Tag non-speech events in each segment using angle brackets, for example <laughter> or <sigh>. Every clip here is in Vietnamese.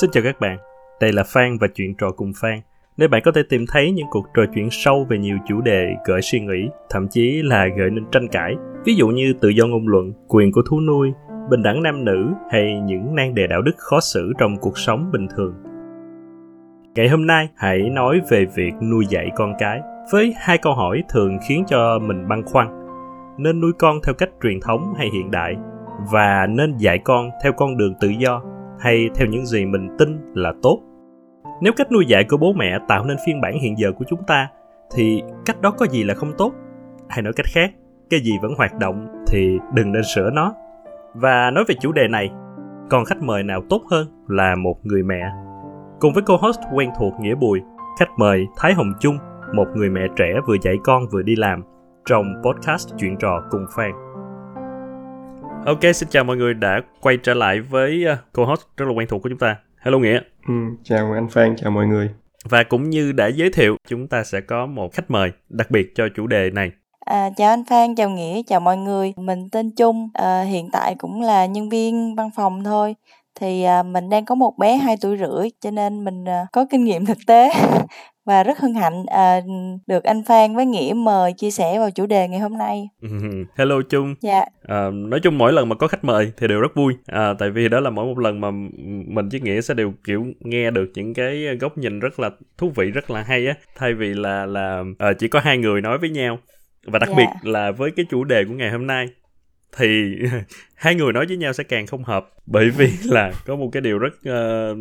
Xin chào các bạn, đây là Phan và chuyện trò cùng Phan, nơi bạn có thể tìm thấy những cuộc trò chuyện sâu về nhiều chủ đề gợi suy nghĩ, thậm chí là gợi nên tranh cãi. Ví dụ như tự do ngôn luận, quyền của thú nuôi, bình đẳng nam nữ hay những nan đề đạo đức khó xử trong cuộc sống bình thường. Ngày hôm nay, hãy nói về việc nuôi dạy con cái với hai câu hỏi thường khiến cho mình băn khoăn. Nên nuôi con theo cách truyền thống hay hiện đại và nên dạy con theo con đường tự do hay theo những gì mình tin là tốt. Nếu cách nuôi dạy của bố mẹ tạo nên phiên bản hiện giờ của chúng ta, thì cách đó có gì là không tốt? Hay nói cách khác, cái gì vẫn hoạt động thì đừng nên sửa nó. Và nói về chủ đề này, còn khách mời nào tốt hơn là một người mẹ? Cùng với co-host quen thuộc nghĩa bùi, khách mời thái hồng chung, một người mẹ trẻ vừa dạy con vừa đi làm trong podcast chuyện trò cùng fan. Ok, xin chào mọi người đã quay trở lại với uh, co-host rất là quen thuộc của chúng ta. Hello Nghĩa. Ừ, chào anh Phan, chào mọi người. Và cũng như đã giới thiệu, chúng ta sẽ có một khách mời đặc biệt cho chủ đề này. À, chào anh Phan, chào Nghĩa, chào mọi người. Mình tên Trung, à, hiện tại cũng là nhân viên văn phòng thôi. Thì à, mình đang có một bé 2 tuổi rưỡi, cho nên mình à, có kinh nghiệm thực tế <laughs> và rất hân hạnh à, được anh Phan với Nghĩa mời chia sẻ vào chủ đề ngày hôm nay. Hello Trung. Dạ. À, nói chung mỗi lần mà có khách mời thì đều rất vui. À, tại vì đó là mỗi một lần mà mình với Nghĩa sẽ đều kiểu nghe được những cái góc nhìn rất là thú vị, rất là hay á. Thay vì là là à, chỉ có hai người nói với nhau. Và đặc dạ. biệt là với cái chủ đề của ngày hôm nay thì <laughs> hai người nói với nhau sẽ càng không hợp. Bởi vì <laughs> là có một cái điều rất uh,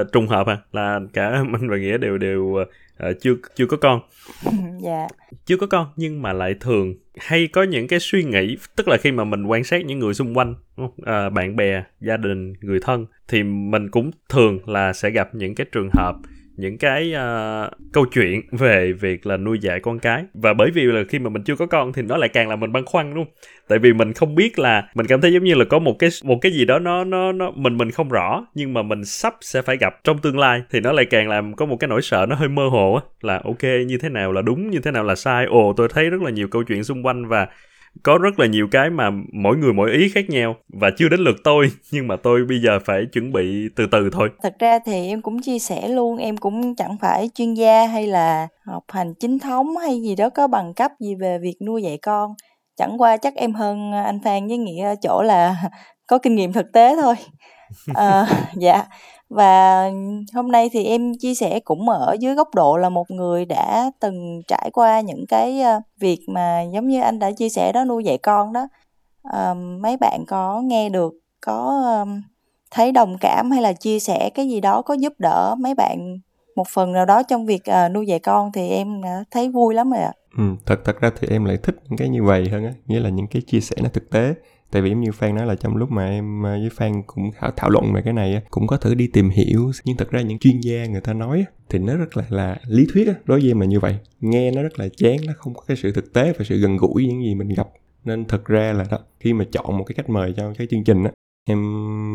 uh, trùng hợp à là cả mình và nghĩa đều đều uh, chưa chưa có con. <laughs> Dạ. Chưa có con nhưng mà lại thường hay có những cái suy nghĩ tức là khi mà mình quan sát những người xung quanh uh, bạn bè gia đình người thân thì mình cũng thường là sẽ gặp những cái trường hợp những cái uh, câu chuyện về việc là nuôi dạy con cái. Và bởi vì là khi mà mình chưa có con thì nó lại càng làm mình băn khoăn luôn tại vì mình không biết là mình cảm thấy giống như là có một cái một cái gì đó nó nó nó mình mình không rõ nhưng mà mình sắp sẽ phải gặp trong tương lai thì nó lại càng làm có một cái nỗi sợ nó hơi mơ hồ á là ok như thế nào là đúng như thế nào là sai? Ồ tôi thấy rất là nhiều câu chuyện xung quanh và có rất là nhiều cái mà mỗi người mỗi ý khác nhau và chưa đến lượt tôi <laughs> nhưng mà tôi bây giờ phải chuẩn bị từ từ thôi. Thật ra thì em cũng chia sẻ luôn em cũng chẳng phải chuyên gia hay là học hành chính thống hay gì đó có bằng cấp gì về việc nuôi dạy con. Chẳng qua chắc em hơn anh phan với nghĩa chỗ là <laughs> có kinh nghiệm thực tế thôi. À, <laughs> dạ và hôm nay thì em chia sẻ cũng ở dưới góc độ là một người đã từng trải qua những cái ờ, việc mà giống như anh đã chia sẻ đó nuôi dạy con đó à, mấy bạn có nghe được có ờ, thấy đồng cảm hay là chia sẻ cái gì đó có giúp đỡ mấy bạn một phần nào đó trong việc uh, nuôi dạy con thì em đã thấy vui lắm rồi ạ. Ừ, thật thật ra thì em lại thích những cái như vậy hơn á, nghĩa là những cái chia sẻ nó thực tế tại vì giống như Phan nói là trong lúc mà em à, với Phan cũng thảo, thảo luận về cái này cũng có thử đi tìm hiểu nhưng thật ra những chuyên gia người ta nói thì nó rất là là lý thuyết đối với em là như vậy. Nghe nó rất là chán nó không có cái sự thực tế và sự gần gũi những gì mình gặp. Nên thật ra là đó khi mà chọn một cái cách mời cho cái chương trình á em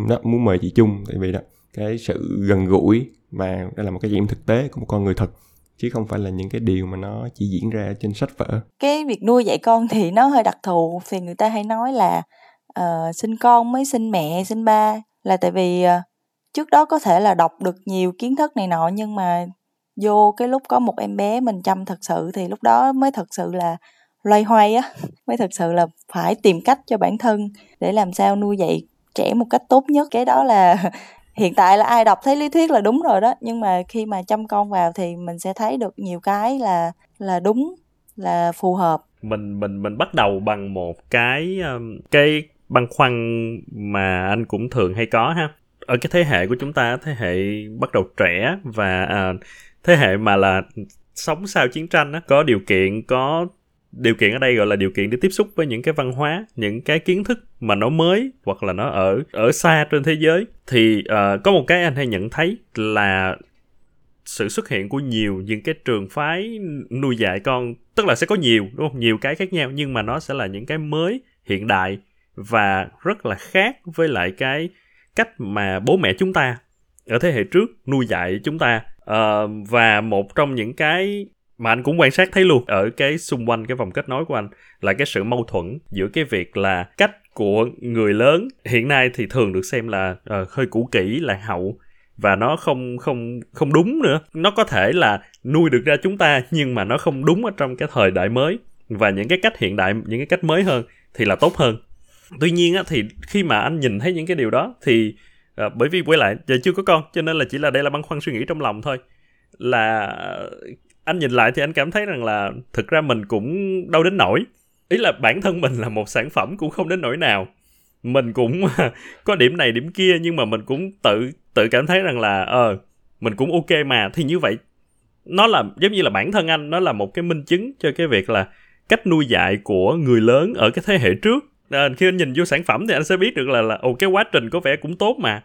đó muốn mời chị Chung tại vì đó cái sự gần gũi và đây là một cái diễn thực tế của một con người thật chứ không phải là những cái điều mà nó chỉ diễn ra trên sách vở. Cái việc nuôi dạy con thì nó hơi đặc thù thì người ta hay nói là uh, sinh con mới sinh mẹ sinh ba là tại vì uh, trước đó có thể là đọc được nhiều kiến thức này nọ nhưng mà vô cái lúc có một em bé mình chăm thật sự thì lúc đó mới thật sự là loay hoay á <laughs> mới thật sự là phải tìm cách cho bản thân để làm sao nuôi dạy trẻ một cách tốt nhất. Cái đó là <laughs> hiện tại là ai đọc thấy lý thuyết là đúng rồi đó nhưng mà khi mà chăm con vào thì mình sẽ thấy được nhiều cái là là đúng là phù hợp. Mình mình mình bắt đầu bằng một cái cái băn khoăn mà anh cũng thường hay có ha. Ở cái thế hệ của chúng ta thế hệ bắt đầu trẻ và à, thế hệ mà là sống sau chiến tranh á có điều kiện có điều kiện ở đây gọi là điều kiện để tiếp xúc với những cái văn hóa những cái kiến thức mà nó mới hoặc là nó ở ở xa trên thế giới. Thì uh, có một cái anh hay nhận thấy là sự xuất hiện của nhiều những cái trường phái nuôi dạy con tức là sẽ có nhiều đúng không? Nhiều cái khác nhau nhưng mà nó sẽ là những cái mới hiện đại và rất là khác với lại cái cách mà bố mẹ chúng ta ở thế hệ trước nuôi dạy chúng ta. Uh, và một trong những cái mà anh cũng quan sát thấy luôn ở cái xung quanh cái vòng kết nối của anh là cái sự mâu thuẫn giữa cái việc là cách của người lớn hiện nay thì thường được xem là uh, hơi cũ kỹ lạc hậu và nó không không không đúng nữa. Nó có thể là nuôi được ra chúng ta nhưng mà nó không đúng ở trong cái thời đại mới và những cái cách hiện đại những cái cách mới hơn thì là tốt hơn tuy nhiên á, thì khi mà anh nhìn thấy những cái điều đó thì à, bởi vì quay lại giờ chưa có con cho nên là chỉ là đây là băn khoăn suy nghĩ trong lòng thôi. Là ờ, anh nhìn lại thì anh cảm thấy rằng là thực ra mình cũng đâu đến nổi ý là bản thân mình là một sản phẩm cũng không đến nỗi nào. Mình cũng <laughs> có điểm này điểm kia nhưng mà mình cũng tự tự cảm thấy rằng là ờ mình cũng ok mà thì như vậy nó là giống như là bản thân anh nó là một cái minh chứng cho cái việc là cách nuôi dạy của người lớn ở cái thế hệ trước à, khi anh nhìn vô sản phẩm thì anh sẽ biết được là là ồ cái quá trình có vẻ cũng tốt mà.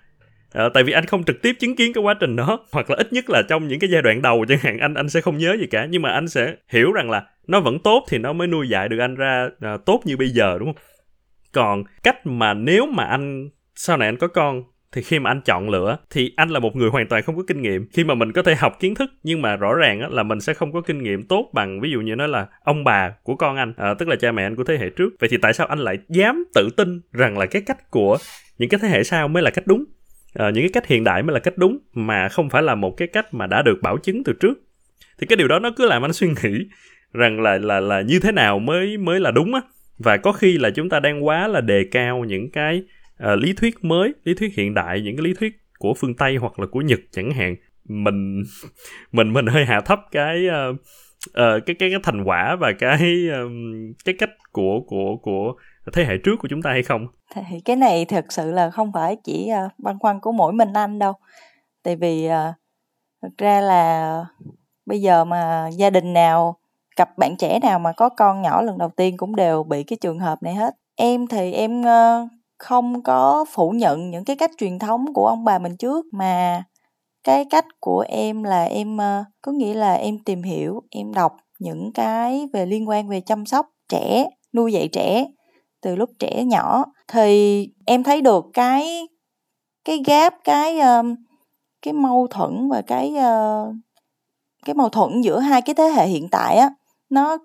À, tại vì anh không trực tiếp chứng kiến cái quá trình đó <laughs> hoặc là ít nhất là trong những cái giai đoạn đầu chẳng hạn anh anh sẽ không nhớ gì cả. Nhưng mà anh sẽ hiểu rằng là nó vẫn tốt thì nó mới nuôi dạy được anh ra à, tốt như bây giờ đúng không? Còn cách mà nếu mà anh sau này anh có con thì khi mà anh chọn lựa thì anh là một người hoàn toàn không có kinh nghiệm. Khi mà mình có thể học kiến thức nhưng mà rõ ràng là mình sẽ không có kinh nghiệm tốt bằng ví dụ như nói là ông bà của con anh à, tức là cha mẹ anh của thế hệ trước. Vậy thì tại sao anh lại dám tự tin rằng là cái cách của những cái thế hệ sau mới là cách đúng? À, những cái cách hiện đại mới là cách đúng mà không phải là một cái cách mà đã được bảo chứng từ trước. Thì cái điều đó nó cứ làm anh suy nghĩ rằng là là là như thế nào mới mới là đúng á. Và có khi là chúng ta đang quá là đề cao những cái uh, lý thuyết mới lý thuyết hiện đại những cái lý thuyết của phương tây hoặc là của nhật chẳng hạn mình <laughs> mình mình hơi hạ thấp cái uh, uh, cái cái cái thành quả và cái um, cái cách của của của thế hệ trước của chúng ta hay không? Thì cái này thật sự là không phải chỉ uh, băn khoăn của mỗi mình anh đâu. Tại vì uh, thật ra là bây giờ mà gia đình nào cặp bạn trẻ nào mà có con nhỏ lần đầu tiên cũng đều bị cái trường hợp này hết. Em thì em uh, không có phủ nhận những cái cách truyền thống của ông bà mình trước, mà cái cách của em là em ờ, có nghĩa là em tìm hiểu, em đọc những cái về liên quan về chăm sóc trẻ, nuôi dạy trẻ từ lúc trẻ nhỏ. Thì em thấy được cái cái gap, cái ờ, cái mâu thuẫn và cái ờ, cái mâu thuẫn giữa hai cái thế hệ hiện tại á, nó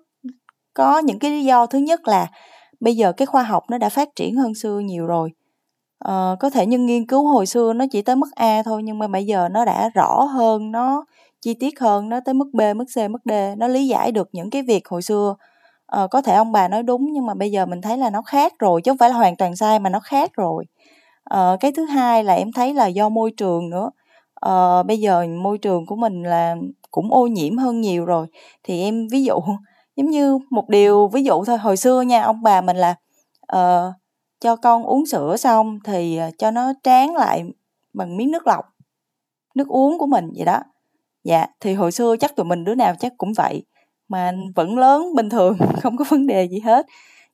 có những cái lý do. Thứ nhất là bây giờ cái khoa học nó đã phát triển hơn xưa nhiều rồi. Ờ, có thể nhưng nghiên cứu hồi xưa nó chỉ tới mức a thôi nhưng mà bây giờ nó đã rõ hơn nó chi tiết hơn nó tới mức b mức c mức d nó lý giải được những cái việc hồi xưa. Ờ, có thể ông bà nói đúng nhưng mà bây giờ mình thấy là nó khác rồi chứ không phải là hoàn toàn sai mà nó khác rồi. Ờ, cái thứ hai là em thấy là do môi trường nữa. Ờ, bây giờ môi trường của mình là cũng ô nhiễm hơn nhiều rồi. Thì em ví dụ giống như một điều ví dụ thôi hồi xưa nha ông bà mình là uh, cho con uống sữa xong thì ờ, cho nó tráng lại bằng miếng nước lọc nước uống của mình vậy đó. Dạ thì hồi xưa chắc tụi mình đứa nào chắc cũng vậy mà vẫn lớn bình thường <laughs> không có vấn đề gì hết.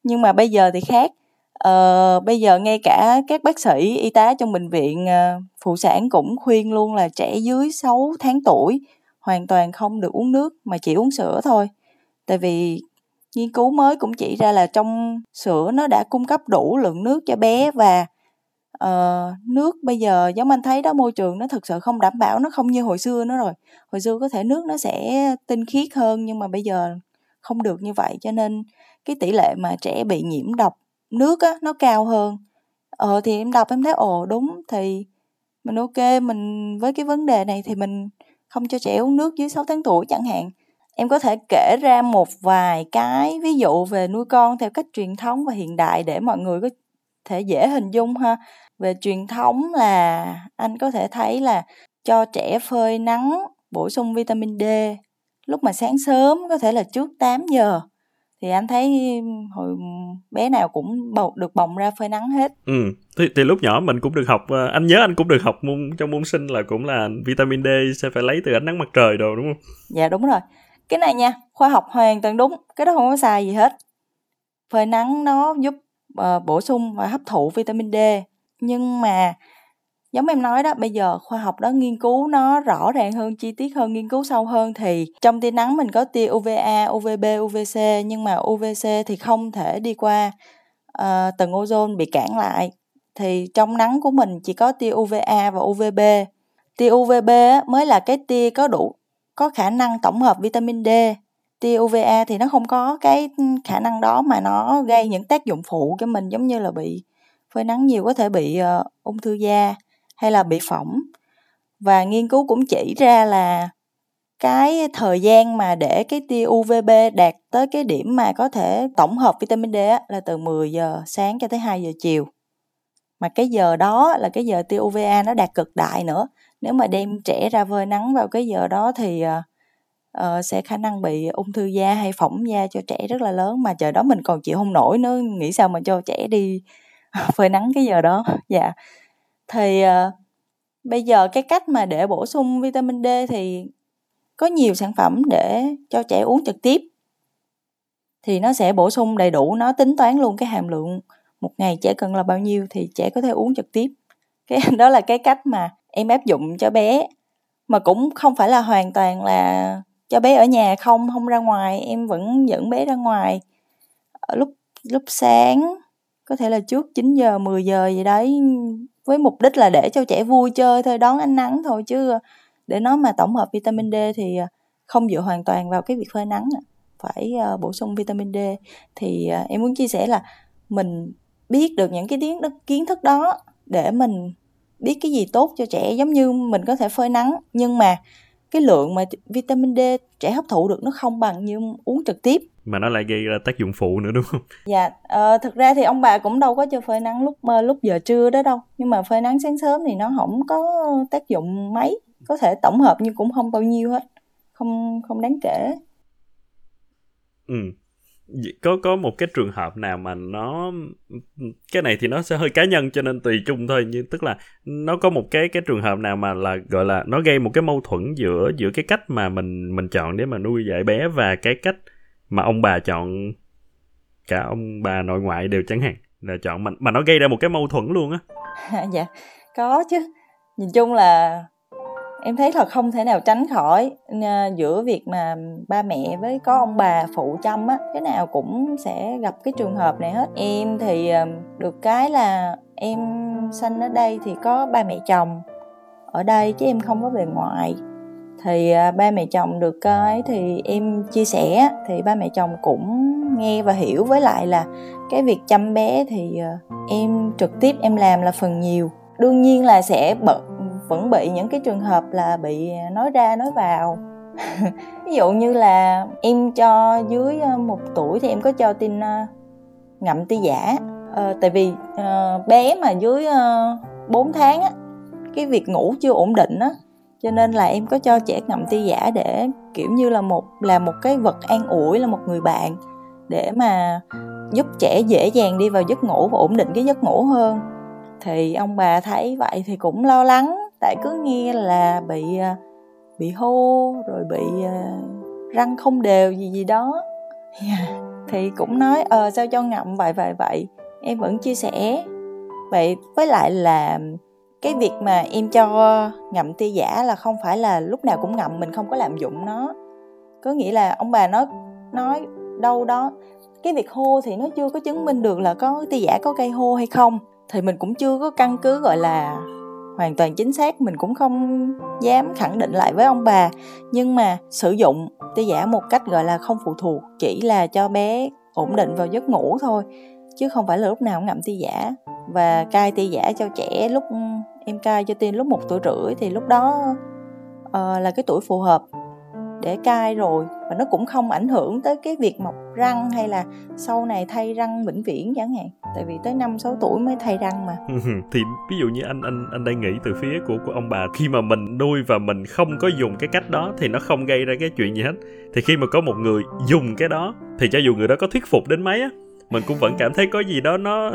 Nhưng mà bây giờ thì khác ờ, bây giờ ngay cả các bác sĩ y tá trong bệnh viện ờ, phụ sản cũng khuyên luôn là trẻ dưới 6 tháng tuổi hoàn toàn không được uống nước mà chỉ uống sữa thôi tại vì nghiên cứu mới cũng chỉ ra là trong sữa nó đã cung cấp đủ lượng nước cho bé và uh, nước bây giờ giống anh thấy đó môi trường nó thực sự không đảm bảo nó không như hồi xưa nữa rồi. Hồi xưa có thể nước nó sẽ tinh khiết hơn nhưng mà bây giờ không được như vậy cho nên cái tỷ lệ mà trẻ bị nhiễm độc nước á nó cao hơn. Ờ thì em đọc em thấy ồ đúng thì mình ok mình với cái vấn đề này thì mình không cho trẻ uống nước dưới 6 tháng tuổi chẳng hạn em có thể kể ra một vài cái ví dụ về nuôi con theo cách truyền thống và hiện đại để mọi người có thể dễ hình dung ha. Về truyền thống là anh có thể thấy là cho trẻ phơi nắng bổ sung vitamin D. Lúc mà sáng sớm có thể là trước 8 giờ thì anh thấy hồi bé nào cũng bầu được bồng ra phơi nắng hết. Ừ thì, thì lúc nhỏ mình cũng được học ờ, anh nhớ anh cũng được học môn trong môn sinh là cũng là vitamin D sẽ phải lấy từ ánh nắng mặt trời đồ đúng không? Dạ đúng rồi cái này nha khoa học hoàn toàn đúng cái đó không có sai gì hết. Phơi nắng nó giúp uh, bổ sung và hấp thụ vitamin D. Nhưng mà giống em nói đó bây giờ khoa học đó nghiên cứu nó rõ ràng hơn chi tiết hơn nghiên cứu sâu hơn thì trong tia nắng mình có tia UVA, UVB, UVC nhưng mà UVC thì không thể đi qua uh, tầng ozone bị cản lại. Thì trong nắng của mình chỉ có tia UVA và UVB tia UVB mới là cái tia có đủ có khả năng tổng hợp vitamin D tia UVA thì nó không có cái khả năng đó mà nó gây những tác dụng phụ cho mình giống như là bị phơi nắng nhiều có thể bị uh, ung thư da hay là bị phỏng và nghiên cứu cũng chỉ ra là cái thời gian mà để cái tia UVB đạt tới cái điểm mà có thể tổng hợp vitamin D á, là từ 10 giờ sáng cho tới 2 giờ chiều. Mà cái giờ đó là cái giờ tia UVA nó đạt cực đại nữa. Nếu mà đem trẻ ra phơi nắng vào cái giờ đó thì uh, sẽ khả năng bị ung thư da hay phỏng da cho trẻ rất là lớn. Mà trời đó mình còn chịu không nổi nữa nghĩ sao mà cho trẻ đi <laughs> phơi nắng cái giờ đó. Dạ. Thì uh, bây giờ cái cách mà để bổ sung vitamin D thì có nhiều sản phẩm để cho trẻ uống trực tiếp. Thì nó sẽ bổ sung đầy đủ nó tính toán luôn cái hàm lượng một ngày trẻ cần là bao nhiêu thì trẻ có thể uống trực tiếp. Cái <laughs> đó là cái cách mà em áp dụng cho bé. Mà cũng không phải là hoàn toàn là cho bé ở nhà không không ra ngoài, em vẫn dẫn bé ra ngoài. Ở lúc lúc sáng, có thể là trước 9 giờ 10 giờ gì đấy, với mục đích là để cho trẻ vui chơi thôi, đón ánh nắng thôi chứ để nói mà tổng hợp vitamin D thì không dựa hoàn toàn vào cái việc phơi nắng phải ờ, bổ sung vitamin D. Thì ờ, em muốn chia sẻ là mình biết được những cái kiến kiến thức đó để mình biết cái gì tốt cho trẻ giống như mình có thể phơi nắng nhưng mà cái lượng mà vitamin D trẻ hấp thụ được nó không bằng như uống trực tiếp. Mà nó lại gây ra tác dụng phụ nữa đúng không? Dạ, uh, thực ra thì ông bà cũng đâu có cho phơi nắng lúc uh, lúc giờ trưa đó đâu, nhưng mà phơi nắng sáng sớm thì nó không có tác dụng mấy, có thể tổng hợp nhưng cũng không bao nhiêu hết, không không đáng kể. Ừ, có có một cái trường hợp nào mà nó, cái này thì nó sẽ hơi cá nhân cho nên tùy chung thôi, nhưng tức là nó có một cái cái trường hợp nào mà là, gọi là nó gây một cái mâu thuẫn giữa giữa cái cách mà mình mình chọn để mà nuôi dạy bé và cái cách mà ông bà chọn, cả ông bà nội ngoại đều chẳng hạn, là chọn mà mà nó gây ra một cái mâu thuẫn luôn á. <laughs> Dạ có chứ. Nhìn chung là em thấy là không thể nào tránh khỏi giữa việc mà ba mẹ với có ông bà phụ chăm á cái nào cũng sẽ gặp cái trường hợp này hết. Em thì ờ, được cái là em sinh ở đây thì có ba mẹ chồng ở đây chứ em không có về ngoại thì ờ, ba mẹ chồng được cái thì em chia sẻ thì ba mẹ chồng cũng nghe và hiểu với lại là cái việc chăm bé thì ờ, em trực tiếp em làm là phần nhiều. Đương nhiên là sẽ bận vẫn bị những cái trường hợp là bị à, nói ra nói vào. <laughs> Ví dụ như là em cho dưới à, một tuổi thì em có cho tin à, ngậm ti giả. À, tại vì à, bé mà dưới ờ, à, 4 tháng á cái việc ngủ chưa ổn định á cho nên là em có cho trẻ ngậm ti giả để kiểu như là một là một cái vật an ủi là một người bạn để mà giúp trẻ dễ dàng đi vào giấc ngủ và ổn định cái giấc ngủ hơn. Thì ông bà thấy vậy thì cũng lo lắng tại cứ nghe là bị à, bị hô rồi bị à, răng không đều gì gì đó. Yeah. thì cũng nói ờ sao cho ngậm, vậy vậy vậy. Em vẫn chia sẻ. Vậy với lại là cái việc mà em cho ngậm tia giả là không phải là lúc nào cũng ngậm, mình không có lạm dụng nó. Có nghĩa là ông bà nói nói đâu đó, cái việc hô thì nó chưa có chứng minh được là có tia giả có gây hô hay không. Thì mình cũng chưa có căn cứ, gọi là hoàn toàn chính xác mình cũng không dám khẳng định lại với ông bà. Nhưng mà sử dụng tia giả một cách gọi là không phụ thuộc chỉ là cho bé ổn định vào giấc ngủ thôi chứ không phải là lúc nào cũng ngậm tia giả. Và cai tia giả cho trẻ lúc em cai cho tiên lúc một tuổi rưỡi thì lúc đó uh, là cái tuổi phù hợp để cai rồi và nó cũng không ảnh hưởng tới cái việc mọc răng hay là sau này thay răng vĩnh viễn chẳng hạn. Tại vì tới năm sáu tuổi mới thay răng mà. <laughs> Thì ví dụ như anh anh anh đang nghĩ từ phía của của ông bà khi mà mình nuôi và mình không có dùng cái cách đó thì nó không gây ra cái chuyện gì hết. Thì khi mà có một người dùng cái đó thì cho dù người đó có thuyết phục đến mấy á mình cũng vẫn cảm thấy có gì đó nó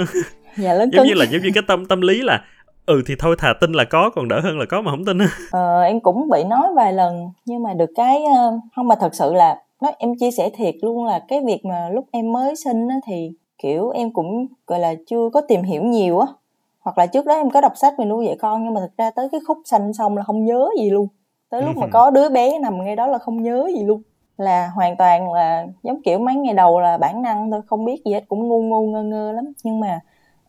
dạ, <laughs> giống như là giống như cái tâm tâm lý là ừ thì thôi thà tin là có còn đỡ hơn là có mà không tin <laughs> ờ, em cũng bị nói vài lần nhưng mà được cái ờ, không mà thật sự là nói em chia sẻ thiệt luôn là cái việc mà lúc em mới sinh á, thì kiểu em cũng gọi là chưa có tìm hiểu nhiều á. Hoặc là trước đó em có đọc sách về nuôi dạy con nhưng mà thực ra tới cái khúc sanh xong là không nhớ gì luôn. Tới lúc mà có đứa bé nằm ngay đó là không nhớ gì luôn. Là hoàn toàn là giống kiểu mấy ngày đầu là bản năng thôi không biết gì hết cũng ngu ngu ngơ ngơ lắm. Nhưng mà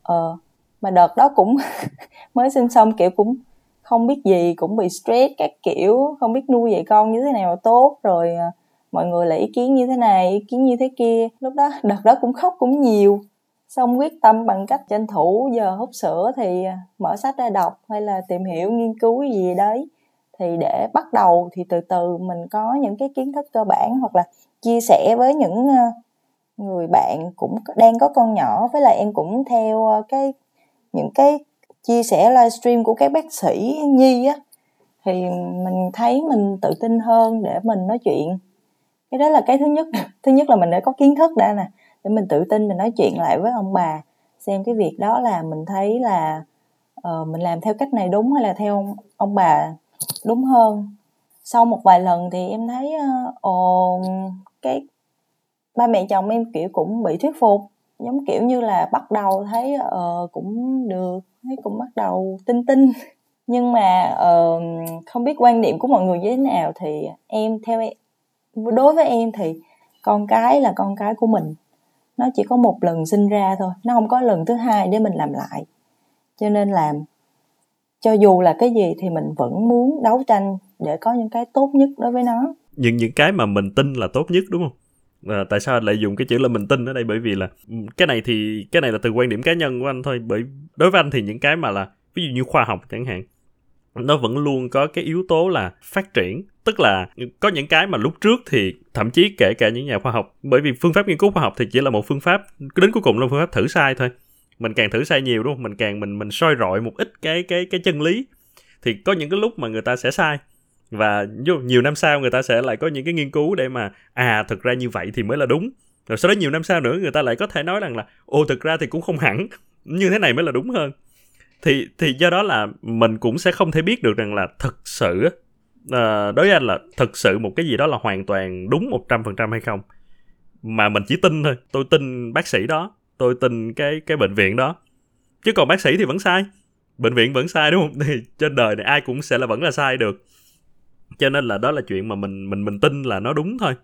ờ uh, mà đợt đó cũng <laughs> mới sinh xong, kiểu, cũng không biết gì, cũng bị stress các kiểu, không biết nuôi dạy con như thế nào là tốt, rồi à, mọi người lại ý kiến như thế này, ý kiến như thế kia. Lúc đó, <laughs> đợt đó cũng khóc cũng nhiều. Xong quyết tâm bằng cách tranh thủ giờ hút sữa thì à, mở sách ra đọc hay là tìm hiểu nghiên cứu gì đấy. Thì để bắt đầu thì từ từ mình có những cái kiến thức cơ bản hoặc là chia sẻ với những à, người bạn cũng đang có con nhỏ, với lại em cũng theo cái những cái chia sẻ livestream của các bác sĩ nhi á thì mình thấy mình tự tin hơn để mình nói chuyện. Cái đó là cái thứ nhất. <laughs> Thứ nhất là mình đã có kiến thức đã nè để mình tự tin mình nói chuyện lại với ông bà xem cái việc đó là mình thấy là uh, mình làm theo cách này đúng hay là theo ông, ông bà đúng hơn. Sau một vài lần thì em thấy uh, cái ba mẹ chồng em kiểu cũng bị thuyết phục giống kiểu như là bắt đầu thấy uh, cũng được thấy cũng bắt đầu tin tin <laughs> nhưng mà uh, không biết quan điểm của mọi người như thế nào thì em theo em đối với em thì con cái là con cái của mình. Nó chỉ có một lần sinh ra thôi nó không có lần thứ hai để mình làm lại. Cho nên là cho dù là cái gì thì mình vẫn muốn đấu tranh để có những cái tốt nhất đối với nó. Những những cái mà mình tin là tốt nhất đúng không? À, tại sao anh lại dùng cái chữ là mình tin ở đây? Bởi vì là cái này thì cái này là từ quan điểm cá nhân của anh thôi. Bởi đối với anh thì những cái mà là ví dụ như khoa học chẳng hạn nó vẫn luôn có cái yếu tố là phát triển. Tức là có những cái mà lúc trước thì thậm chí kể cả những nhà khoa học bởi vì phương pháp nghiên cứu khoa học thì chỉ là một phương pháp đến cuối cùng là phương pháp thử sai thôi. Mình càng thử sai nhiều đúng không? Mình càng mình mình soi rọi một ít cái cái cái chân lý. Thì có những cái lúc mà người ta sẽ sai và nhiều năm sau người ta sẽ lại có những cái nghiên cứu để mà à thực ra như vậy thì mới là đúng. Rồi sau đó nhiều năm sau nữa người ta lại có thể nói rằng là ồ thực ra thì cũng không hẳn như thế này mới là đúng hơn. Thì thì do đó là mình cũng sẽ không thể biết được rằng là thực sự uh, đối với anh là thực sự một cái gì đó là hoàn toàn đúng một trăm phần trăm hay không. Mà mình chỉ tin thôi tôi tin bác sĩ đó tôi tin cái cái bệnh viện đó. Chứ còn bác sĩ thì vẫn sai bệnh viện vẫn sai đúng không? <laughs> Thì trên đời này ai cũng sẽ là vẫn là sai được cho nên là đó là chuyện mà mình mình mình tin là nó đúng thôi.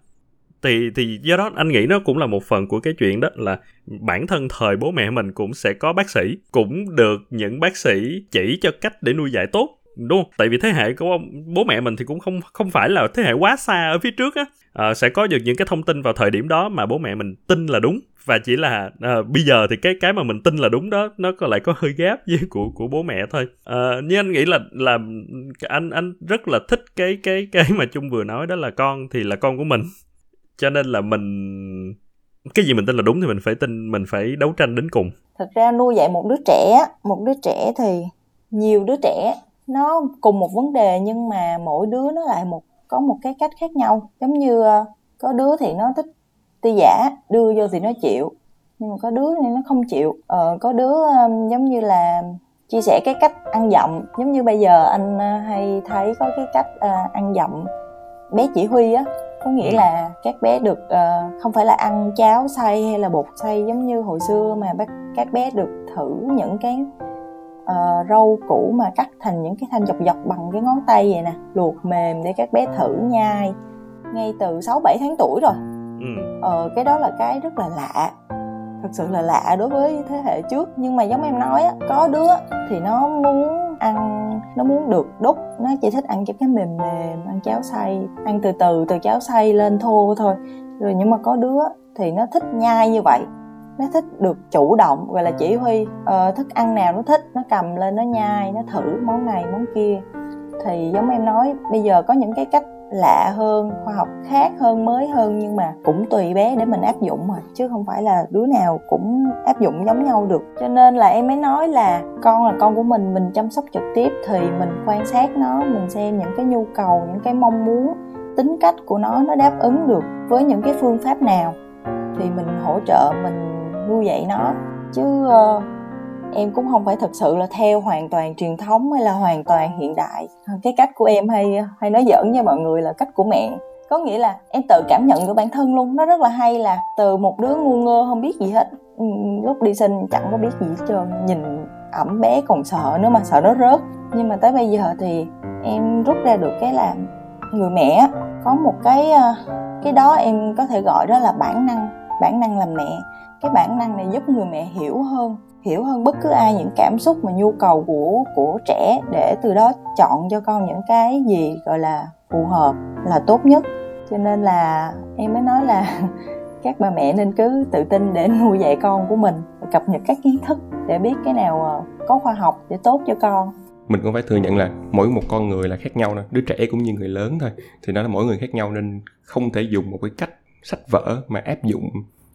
Thì thì do đó anh nghĩ nó cũng là một phần của cái chuyện đó là bản thân thời bố mẹ mình cũng sẽ có bác sĩ cũng được những bác sĩ chỉ cho cách để nuôi dạy tốt đúng không? Tại vì thế hệ của ông bố mẹ mình thì cũng không không phải là thế hệ quá xa ở phía trước á, à, sẽ có được những cái thông tin vào thời điểm đó mà bố mẹ mình tin là đúng và chỉ là à, bây giờ thì cái cái mà mình tin là đúng đó nó có lại có hơi gáp với của của bố mẹ thôi. Ờ, à, nhưng anh nghĩ là là anh anh rất là thích cái cái cái mà Trung vừa nói đó là con thì là con của mình. Cho nên là mình cái gì mình tin là đúng thì mình phải tin mình phải đấu tranh đến cùng. Thật ra nuôi dạy một đứa trẻ một đứa trẻ thì nhiều đứa trẻ nó cùng một vấn đề nhưng mà mỗi đứa nó lại một có một cái cách khác nhau. Giống như ờ, có đứa thì nó thích ti giả đưa vô thì nó chịu nhưng mà có đứa thì nó không chịu ờ, có đứa giống như là chia sẻ cái cách ăn dặm giống như bây giờ anh ờ, hay thấy có cái cách uh, ăn dặm bé chỉ huy á có nghĩa ừ. là các bé được uh, không phải là ăn cháo xay hay là bột xay giống như hồi xưa mà bác các bé được thử những cái uh, rau củ mà cắt thành những cái thanh dọc dọc bằng cái ngón tay vậy nè luộc mềm để các bé thử nhai ngay từ 6 7 tháng tuổi rồi. Ừ. Ờ cái đó là cái rất là lạ. Thật sự là lạ đối với thế hệ trước. Nhưng mà giống em nói á, có đứa thì nó muốn ăn nó muốn được đúc. Nó chỉ thích ăn cái mềm mềm ăn cháo xay ăn từ từ từ cháo xay lên thô thôi. Rồi nhưng mà có đứa thì nó thích nhai như vậy. Nó thích được chủ động gọi là chỉ huy ờ, thức ăn nào nó thích nó cầm lên nó nhai nó thử món này món kia. Thì giống em nói bây giờ có những cái cách lạ hơn khoa học khác hơn mới hơn nhưng mà cũng tùy bé để mình áp dụng mà chứ không phải là đứa nào cũng áp dụng giống nhau được. Cho nên là em mới nói là con là con của mình mình chăm sóc trực tiếp thì mình quan sát nó mình xem những cái nhu cầu những cái mong muốn tính cách của nó nó đáp ứng được với những cái phương pháp nào thì mình hỗ trợ mình nuôi dạy nó. Chứ uh, em cũng không phải thật sự là theo hoàn toàn truyền thống hay là hoàn toàn hiện đại. Cái cách của em hay hay nói giỡn với mọi người là cách của mẹ. Có nghĩa là em tự cảm nhận được bản thân luôn. Nó rất là hay là từ một đứa ngu ngơ không biết gì hết. Ừ, lúc đi sinh chẳng có biết gì hết trơn. Nhìn ẩm bé còn sợ nữa mà sợ nó rớt. Nhưng mà tới bây giờ thì em rút ra được cái là người mẹ có một cái ờ, cái đó em có thể gọi đó là bản năng. Bản năng làm mẹ. Cái bản năng này giúp người mẹ hiểu hơn hiểu hơn bất cứ ai những cảm xúc và nhu cầu của của trẻ để từ đó chọn cho con những cái gì gọi là phù hợp là tốt nhất. Cho nên là em mới nói là <laughs> các bà mẹ nên cứ tự tin để <laughs> nuôi dạy con của mình, cập nhật các kiến thức để biết cái nào ờ, có khoa học để tốt cho con. Mình cũng phải thừa nhận là mỗi một con người là khác nhau nè, đứa trẻ cũng như người lớn thôi. Thì nó là mỗi người khác nhau nên không thể dùng một cái cách sách vở mà áp dụng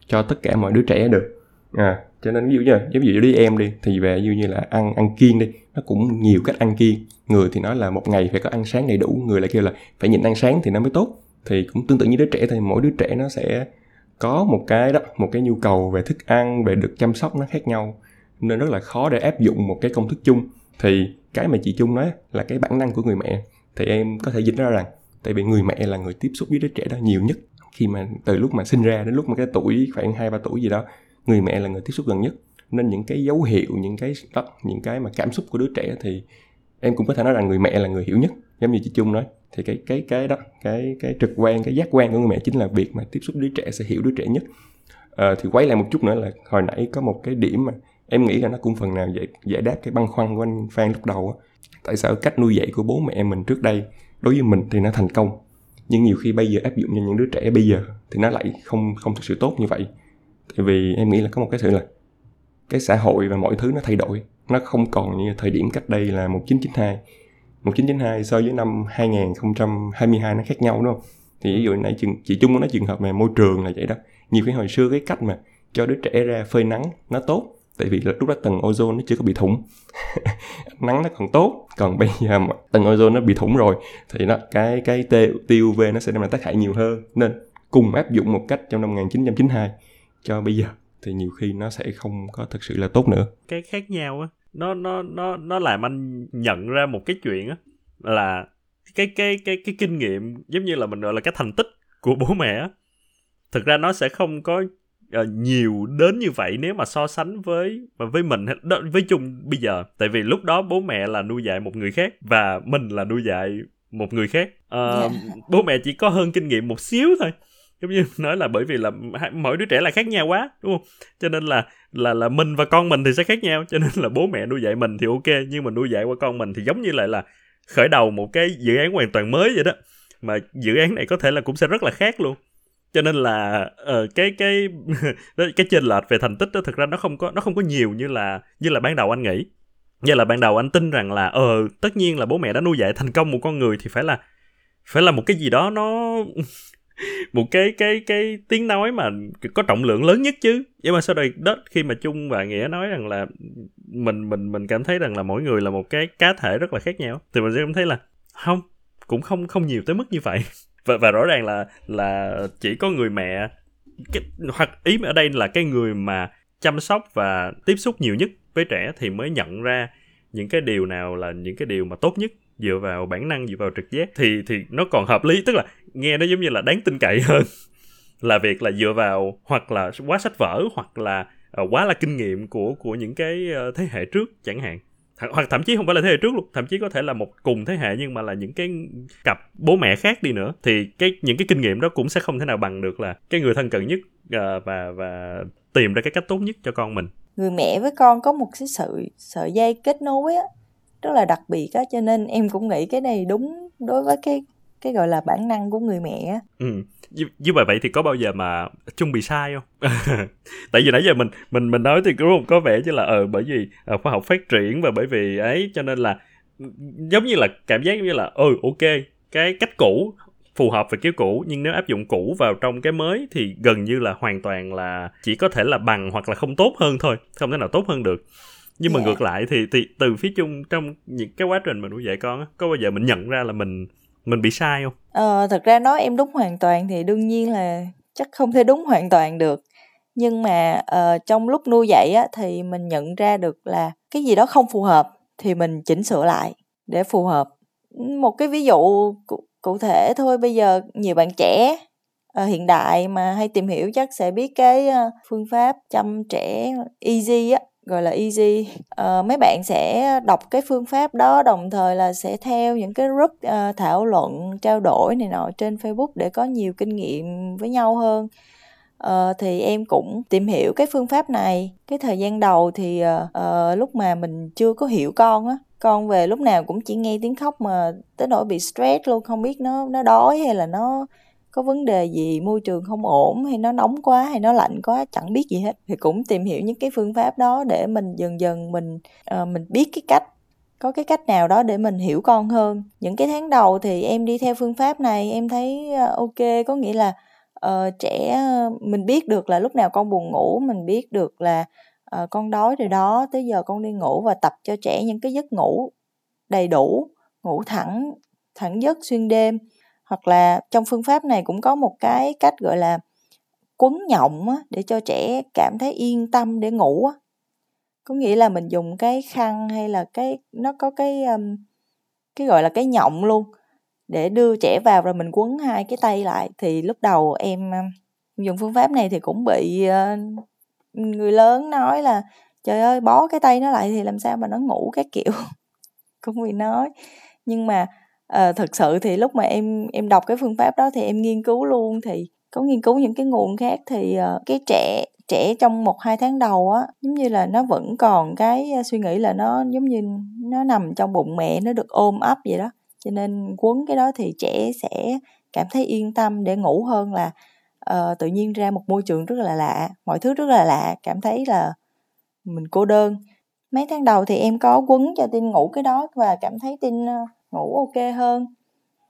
cho tất cả mọi đứa trẻ được à cho nên ví dụ như, giống như đi em đi, thì về như như là ăn ăn kiêng đi, nó cũng nhiều cách ăn kiêng. Người thì nói là một ngày phải có ăn sáng đầy đủ, người lại kêu là phải nhịn ăn sáng thì nó mới tốt. Thì cũng tương tự như đứa trẻ, thì mỗi đứa trẻ nó sẽ có một cái đó, một cái nhu cầu về thức ăn, về được chăm sóc nó khác nhau. Nên rất là khó để áp dụng một cái công thức chung. Thì cái mà chị chung nói là cái bản năng của người mẹ, thì em có thể dịch ra rằng, tại vì người mẹ là người tiếp xúc với đứa trẻ đó nhiều nhất. Khi mà từ lúc mà sinh ra đến lúc mà cái tuổi khoảng hai, ba tuổi gì đó người mẹ là người tiếp xúc gần nhất. Nên những cái dấu hiệu những cái đó những cái mà cảm xúc của đứa trẻ thì em cũng có thể nói rằng người mẹ là người hiểu nhất. Giống như chị Trung nói thì cái cái cái đó cái cái trực quan cái giác quan của người mẹ chính là việc mà tiếp xúc đứa trẻ sẽ hiểu đứa trẻ nhất. À, thì quay lại một chút nữa là hồi nãy có một cái điểm mà em nghĩ là nó cũng phần nào giải, giải đáp cái băn khoăn của anh Phan lúc đầu á. Tại sao cách nuôi dạy của bố mẹ mình trước đây đối với mình thì nó thành công nhưng nhiều khi bây giờ áp dụng cho những đứa trẻ bây giờ thì nó lại không không thực sự tốt như vậy? Tại vì em nghĩ là có một cái sự là cái xã hội và mọi thứ nó thay đổi, nó không còn như thời điểm cách đây là 1992 1992 so với năm 2022 nó khác nhau, đúng không? Thì ví dụ nãy chị Trung nói trường hợp này môi trường là vậy đó. Nhiều khi hồi xưa cái cách mà cho đứa trẻ ra phơi nắng nó tốt, tại vì lúc đó tầng ozone nó chưa có bị thủng. <laughs> Nắng nó còn tốt, còn bây giờ mà tầng ozone nó bị thủng rồi, thì nó, cái cái tia UV nó sẽ đem lại tác hại nhiều hơn. Nên cùng áp dụng một cách trong năm 1992 cho bây giờ thì nhiều khi nó sẽ không có thực sự là tốt nữa. Cái khác nhau á nó nó nó nó làm anh nhận ra một cái chuyện á là cái cái cái cái kinh nghiệm giống như là mình gọi là cái thành tích của bố mẹ á. Thực ra nó sẽ không có uh, nhiều đến như vậy nếu mà so sánh với với mình với chung bây giờ. Tại vì lúc đó bố mẹ là nuôi dạy một người khác và mình là nuôi dạy một người khác. Uh, yeah. bố mẹ chỉ có hơn kinh nghiệm một xíu thôi giống như nói là bởi vì là mỗi đứa trẻ là khác nhau quá đúng không? Cho nên là là là mình và con mình thì sẽ khác nhau cho nên là bố mẹ nuôi dạy mình thì ok nhưng mà nuôi dạy qua con mình thì giống như lại là khởi đầu một cái dự án hoàn toàn mới vậy đó. Mà dự án này có thể là cũng sẽ rất là khác luôn. Cho nên là uh, cái <laughs> cái cái chênh lệch về thành tích đó thực ra nó không có nó không có nhiều như là như là ban đầu anh nghĩ. Như là ban đầu anh tin rằng là ờ tất nhiên là bố mẹ đã nuôi dạy thành công một con người thì phải là phải là một cái gì đó nó <laughs> một cái cái cái tiếng nói mà có trọng lượng lớn nhất chứ. Nhưng mà sau đây đó khi mà chung và nghĩa nói rằng là mình mình mình cảm thấy rằng là mỗi người là một cái cá thể rất là khác nhau thì mình sẽ cảm thấy là không cũng không không nhiều tới mức như vậy. <laughs> Và và rõ ràng là là chỉ có người mẹ cái, hoặc ý ở đây là cái người mà chăm sóc và tiếp xúc nhiều nhất với trẻ thì mới nhận ra những cái điều nào là những cái điều mà tốt nhất dựa vào bản năng dựa vào trực giác. Thì thì nó còn hợp lý tức là nghe nó giống như là đáng tin cậy <laughs> hơn. Là việc là dựa vào hoặc là quá sách vở hoặc là uh, quá là kinh nghiệm của của những cái uh, thế hệ trước chẳng hạn. Th- hoặc thậm chí không phải là thế hệ trước luôn thậm chí có thể là một cùng thế hệ nhưng mà là những cái cặp bố mẹ khác đi nữa. Thì cái những cái kinh nghiệm đó cũng sẽ không thể nào bằng được là cái người thân cận nhất uh, và và tìm ra cái cách tốt nhất cho con mình. Người mẹ với con có một cái sự sợi dây kết nối á rất là đặc biệt á cho nên em cũng nghĩ cái này đúng đối với cái cái gọi là bản năng của người mẹ á ừ như, như vậy vậy thì có bao giờ mà chung bị sai không <laughs> tại vì nãy giờ mình mình mình nói thì cũng có vẻ như là ờ bởi vì uh, khoa học phát triển và bởi vì ấy cho nên là giống như là cảm giác như là ừ ok cái cách cũ phù hợp với kiểu cũ nhưng nếu áp dụng cũ vào trong cái mới thì gần như là hoàn toàn là chỉ có thể là bằng hoặc là không tốt hơn thôi không thể nào tốt hơn được nhưng mà yeah. Dạ. ngược lại thì thì từ phía chung trong những cái quá trình mà nuôi dạy con á có bao giờ mình nhận ra là mình mình bị sai không? Ờ thật ra nói em đúng hoàn toàn thì đương nhiên là chắc không thể đúng hoàn toàn được. Nhưng mà uh, trong lúc nuôi dạy á thì mình nhận ra được là cái gì đó không phù hợp thì mình chỉnh sửa lại để phù hợp. Một cái ví dụ cụ, cụ thể thôi bây giờ nhiều bạn trẻ uh, hiện đại mà hay tìm hiểu chắc sẽ biết cái uh, phương pháp chăm trẻ easy á gọi là easy. Uh, mấy bạn sẽ đọc cái phương pháp đó đồng thời là sẽ theo những cái group uh, thảo luận trao đổi này nọ trên facebook để có nhiều kinh nghiệm với nhau hơn. Uh, thì em cũng tìm hiểu cái phương pháp này. Cái thời gian đầu thì uh, uh, lúc mà mình chưa có hiểu con á con về lúc nào cũng chỉ nghe tiếng khóc mà tới nỗi bị stress luôn không biết nó nó đói hay là nó có vấn đề gì môi trường không ổn hay nó nóng quá hay nó lạnh quá chẳng biết gì hết. Thì cũng tìm hiểu những cái phương pháp đó để mình dần dần mình uh, mình biết cái cách có cái cách nào đó để mình hiểu con hơn. Những cái tháng đầu thì em đi theo phương pháp này em thấy uh, ok có nghĩa là uh, trẻ mình biết được là lúc nào con buồn ngủ mình biết được là uh, con đói rồi đó tới giờ con đi ngủ và tập cho trẻ những cái giấc ngủ đầy đủ ngủ thẳng thẳng giấc xuyên đêm hoặc là trong phương pháp này cũng có một cái cách gọi là quấn nhộng á, để cho trẻ cảm thấy yên tâm để ngủ á. có nghĩa là mình dùng cái khăn hay là cái nó có cái um, cái gọi là cái nhộng luôn để đưa trẻ vào rồi mình quấn hai cái tay lại. Thì lúc đầu em um, dùng phương pháp này thì cũng bị uh, người lớn nói là trời ơi bó cái tay nó lại thì làm sao mà nó ngủ cái kiểu. <laughs> Cũng bị nói. Nhưng mà Ờ, à, thực sự thì lúc mà em em đọc cái phương pháp đó thì em nghiên cứu luôn thì có nghiên cứu những cái nguồn khác thì uh, cái trẻ trẻ trong một hai tháng đầu á giống như là nó vẫn còn cái ờ, suy nghĩ là nó giống như nó nằm trong bụng mẹ nó được ôm ấp vậy đó. Cho nên quấn cái đó thì trẻ sẽ cảm thấy yên tâm để ngủ hơn là uh, tự nhiên ra một môi trường rất là lạ mọi thứ rất là lạ cảm thấy là mình cô đơn. Mấy tháng đầu thì em có quấn cho tin ngủ cái đó và cảm thấy tin uh, ngủ ok hơn.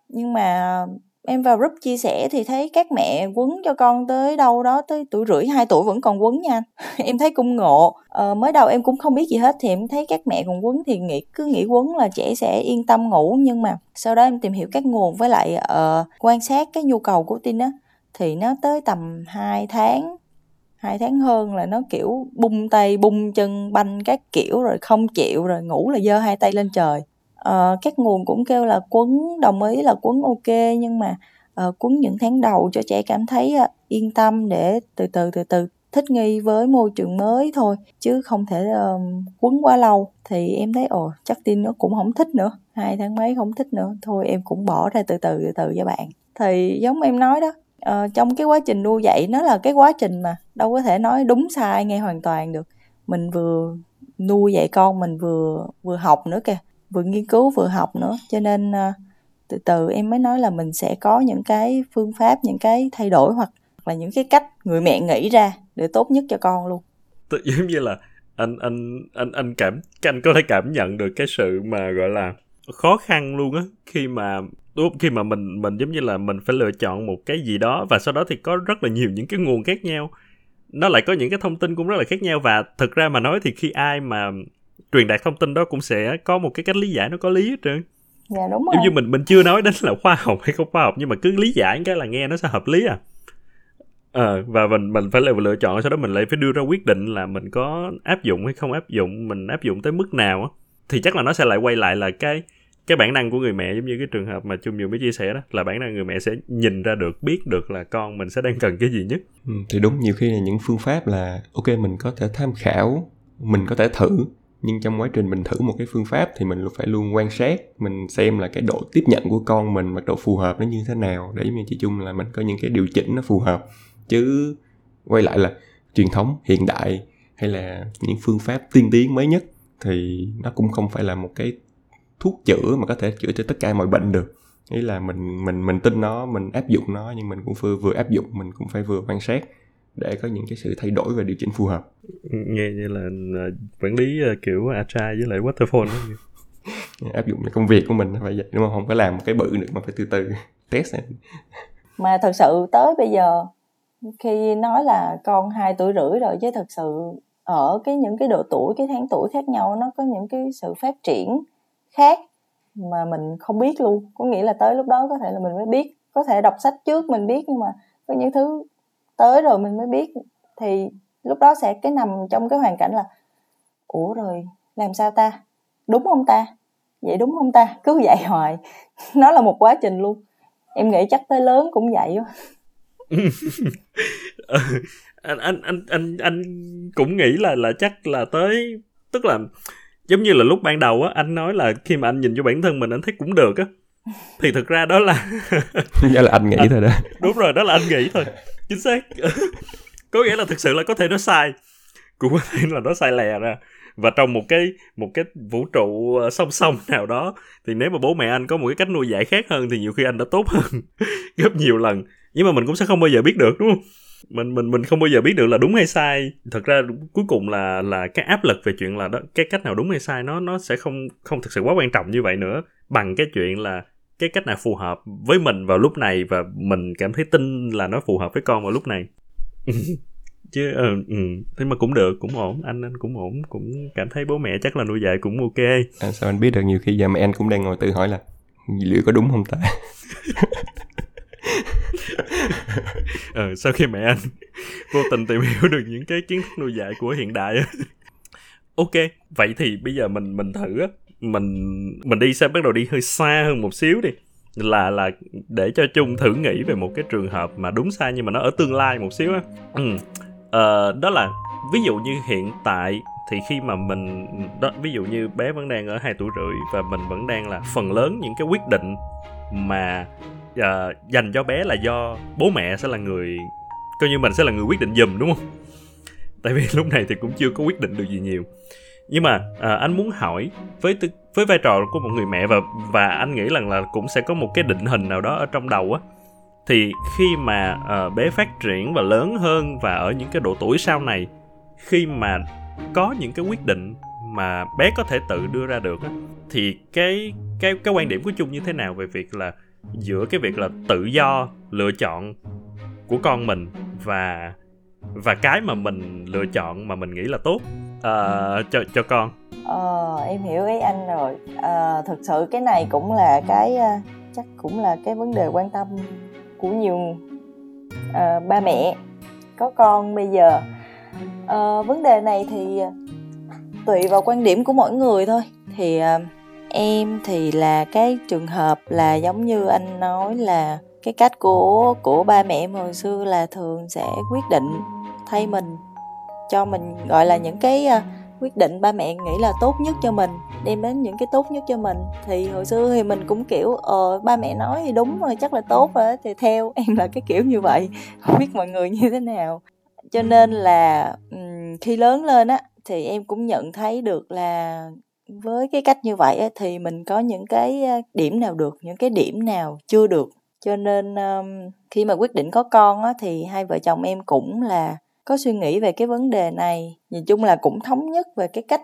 Nhưng mà em vào group chia sẻ thì thấy các mẹ quấn cho con tới đâu đó tới tuổi rưỡi hai tuổi vẫn còn quấn nha. <laughs> Em thấy cung ngộ. Ờ, mới đầu em cũng không biết gì hết thì em thấy các mẹ còn quấn thì nghĩ cứ nghĩ quấn là trẻ sẽ yên tâm ngủ. Nhưng mà sau đó em tìm hiểu các nguồn với lại uh, quan sát cái nhu cầu của tin á thì nó tới tầm 2 tháng hai tháng hơn là nó kiểu bung tay bung chân banh các kiểu rồi không chịu rồi ngủ là giơ hai tay lên trời uh, các nguồn cũng kêu là quấn đồng ý là quấn ok nhưng mà uh, quấn những tháng đầu cho trẻ cảm thấy uh, yên tâm để từ từ từ từ thích nghi với môi trường mới thôi chứ không thể uh, quấn quá lâu. Thì em thấy ồ chắc tin nó cũng không thích nữa hai tháng mấy không thích nữa thôi em cũng bỏ ra từ từ từ từ cho bạn. Thì giống em nói đó uh, trong cái quá trình nuôi dạy nó là cái quá trình mà đâu có thể nói đúng sai ngay hoàn toàn được. Mình vừa nuôi dạy con mình vừa vừa học nữa kìa vừa nghiên cứu vừa học nữa. Cho nên ờ, từ từ em mới nói là mình sẽ có những cái phương pháp, những cái thay đổi hoặc là những cái cách người mẹ nghĩ ra để tốt nhất cho con luôn. Tự giống như là anh anh anh anh cảm anh có thể cảm nhận được cái sự mà, gọi là, khó khăn luôn á. Khi mà, đúng khi mà mình mình giống như là mình phải lựa chọn một cái gì đó và sau đó thì có rất là nhiều những cái nguồn khác nhau. Nó lại có những cái thông tin cũng rất là khác nhau và thực ra mà nói thì khi ai mà truyền đạt thông tin đó cũng sẽ có một cái cách lý giải nó có lý hết trơn. Dạ đúng rồi giống như mình mình chưa nói đến là khoa học hay không khoa học nhưng mà cứ lý giải cái là nghe nó sẽ hợp lý à. Ờ và mình mình phải là lựa chọn sau đó mình lại phải đưa ra quyết định là mình có áp dụng hay không áp dụng mình áp dụng tới mức nào á. Thì chắc là nó sẽ lại quay lại là cái cái bản năng của người mẹ giống như cái trường hợp mà chung nhiều mới chia sẻ đó là bản năng người mẹ sẽ nhìn ra được biết được là con mình sẽ đang cần cái gì nhất. Ừ, thì đúng nhiều khi là những phương pháp là ok mình có thể tham khảo mình có thể thử nhưng trong quá trình mình thử một cái phương pháp thì mình phải luôn quan sát, mình xem là cái độ tiếp nhận của con mình và độ phù hợp nó như thế nào để như chị chung là mình có những cái điều chỉnh nó phù hợp. Chứ quay lại là truyền thống, hiện đại hay là những phương pháp tiên tiến mới nhất thì nó cũng không phải là một cái thuốc chữa mà có thể chữa cho tất cả mọi bệnh được. Ý là mình mình mình tin nó, mình áp dụng nó nhưng mình cũng vừa vừa áp dụng, mình cũng phải vừa quan sát để có những cái sự thay đổi và điều chỉnh phù hợp. Nghe như là uh, quản lý uh, kiểu agile với lại waterfall đó. <laughs> Áp dụng công việc của mình phải vậy đúng không? Không có làm một cái bự được mà phải từ từ. <laughs> Test này. mà thật sự tới bây giờ khi nói là con hai tuổi rưỡi rồi chứ thật sự ở cái những cái độ tuổi cái tháng tuổi khác nhau nó có những cái sự phát triển khác mà mình không biết luôn. Có nghĩa là tới lúc đó có thể là mình mới biết. Có thể đọc sách trước mình biết nhưng mà có những thứ tới rồi mình mới biết. Thì lúc đó sẽ cái nằm trong cái hoàn cảnh là ủa rồi làm sao ta? Đúng không ta? Vậy đúng không ta? Cứ vậy hoài. <laughs> Nó là một quá trình luôn. Em nghĩ chắc tới lớn cũng vậy quá <laughs> anh anh anh anh anh cũng nghĩ là là chắc là tới tức là giống như là lúc ban đầu á anh nói là khi mà anh nhìn vô bản thân mình anh thấy cũng được á. Thì thực ra đó là <laughs> đó là anh nghĩ anh, thôi đó. Đúng rồi đó là anh nghĩ thôi chính xác. Có nghĩa là thực sự là có thể nó sai. Cũng có thể là nó sai lè ra. Và trong một cái một cái vũ trụ ờ, song song <laughs> nào đó, thì nếu mà bố mẹ anh có một cái cách nuôi dạy khác hơn thì nhiều khi anh đã tốt hơn <laughs> gấp nhiều lần. Nhưng mà mình cũng sẽ không bao giờ biết được, đúng không? Mình mình mình không bao giờ biết được là đúng hay sai. Thật ra cuối cùng là là cái áp lực về chuyện là đó, cái cách nào đúng hay sai, nó nó sẽ không không thực sự quá quan trọng như vậy nữa. Bằng cái chuyện là cái cách nào phù hợp với mình vào lúc này và mình cảm thấy tin là nó phù hợp với con vào lúc này? <laughs> Chứ ừ, ừ thế mà cũng được cũng ổn anh anh cũng ổn cũng cảm thấy bố mẹ chắc là nuôi dạy cũng ok. À, sao anh biết được nhiều khi giờ mẹ anh cũng đang ngồi tự hỏi là liệu có đúng không ta? <laughs> Ờ, sau khi mẹ anh vô tình tìm hiểu được những cái kiến thức nuôi dạy của hiện đại ok vậy thì bây giờ mình mình thử á mình mình đi sẽ bắt đầu đi hơi xa hơn một xíu đi. Là là để cho chung thử nghĩ về một cái trường hợp mà đúng sai nhưng mà nó ở tương lai một xíu á. Ừ. ờ, đó là ví dụ như hiện tại thì khi mà mình đó ví dụ như bé vẫn đang ở hai tuổi rưỡi và mình vẫn đang là phần lớn những cái quyết định mà uh, dành cho bé là do bố mẹ sẽ là người coi như mình sẽ là người quyết định giùm đúng không? Tại vì <laughs> lúc này thì cũng chưa có quyết định được gì nhiều nhưng mà à, anh muốn hỏi với với vai trò của một người mẹ và và anh nghĩ rằng là cũng sẽ có một cái định hình nào đó ở trong đầu á thì khi mà à, bé phát triển và lớn hơn và ở những cái độ tuổi sau này khi mà có những cái quyết định mà bé có thể tự đưa ra được á thì cái cái cái quan điểm của chung như thế nào về việc là giữa cái việc là tự do lựa chọn của con mình và và cái mà mình lựa chọn mà mình nghĩ là tốt? Uh, cho cho con. Ờ em hiểu ý anh rồi. À, thực sự cái này cũng là cái chắc cũng là cái vấn đề quan tâm của nhiều uh, ba mẹ có con bây giờ. Uh, vấn đề này thì tùy vào quan điểm của mỗi người thôi. Thì uh, em thì là cái trường hợp là giống như anh nói là cái cách của của ba mẹ hồi xưa là thường sẽ quyết định thay mình cho mình gọi là những cái uh, quyết định ba mẹ nghĩ là tốt nhất cho mình đem đến những cái tốt nhất cho mình. Thì hồi xưa thì mình cũng kiểu ờ ba mẹ nói thì đúng rồi chắc là tốt rồi thì theo <laughs> em là cái kiểu như vậy không biết mọi người như thế nào. Cho nên là um, khi lớn lên á thì em cũng nhận thấy được là với cái cách như vậy á, thì mình có những cái ờ, điểm nào được những cái điểm nào chưa được. Cho nên um, khi mà quyết định có con á, thì hai vợ chồng em cũng là có suy nghĩ về cái vấn đề này, nhìn chung là cũng thống nhất về cái cách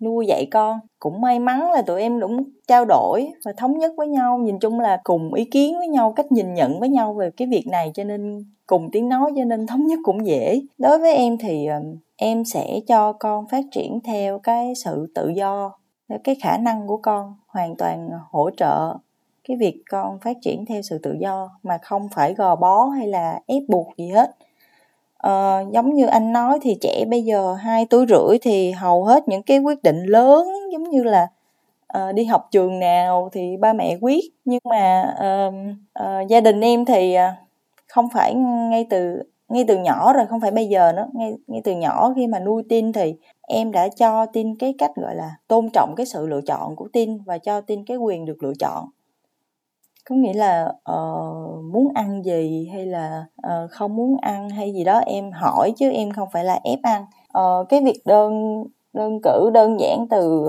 nuôi dạy con. Cũng may mắn là tụi em cũng trao đổi và thống nhất với nhau, nhìn chung là cùng ý kiến với nhau, cách nhìn nhận với nhau về cái việc này cho nên cùng tiếng nói cho nên thống nhất cũng dễ. Đối với em thì em sẽ cho con phát triển theo cái sự tự do cái khả năng của con, hoàn toàn hỗ trợ cái việc con phát triển theo sự tự do mà không phải gò bó hay là ép buộc gì hết ờ, giống như anh nói thì trẻ bây giờ hai tuổi rưỡi thì hầu hết những cái quyết định lớn giống như là uh, đi học trường nào thì ba mẹ quyết. Nhưng mà uh, uh, gia đình em thì uh, không phải ngay từ ngay từ nhỏ rồi không phải bây giờ nữa. Ngay ngay từ nhỏ khi mà nuôi tin thì em đã cho tin cái cách gọi là tôn trọng cái sự lựa chọn của tin và cho tin cái quyền được lựa chọn có nghĩa là uh, muốn ăn gì hay là uh, không muốn ăn hay gì đó em hỏi chứ em không phải là ép ăn. Uh, cái việc đơn đơn cử đơn giản từ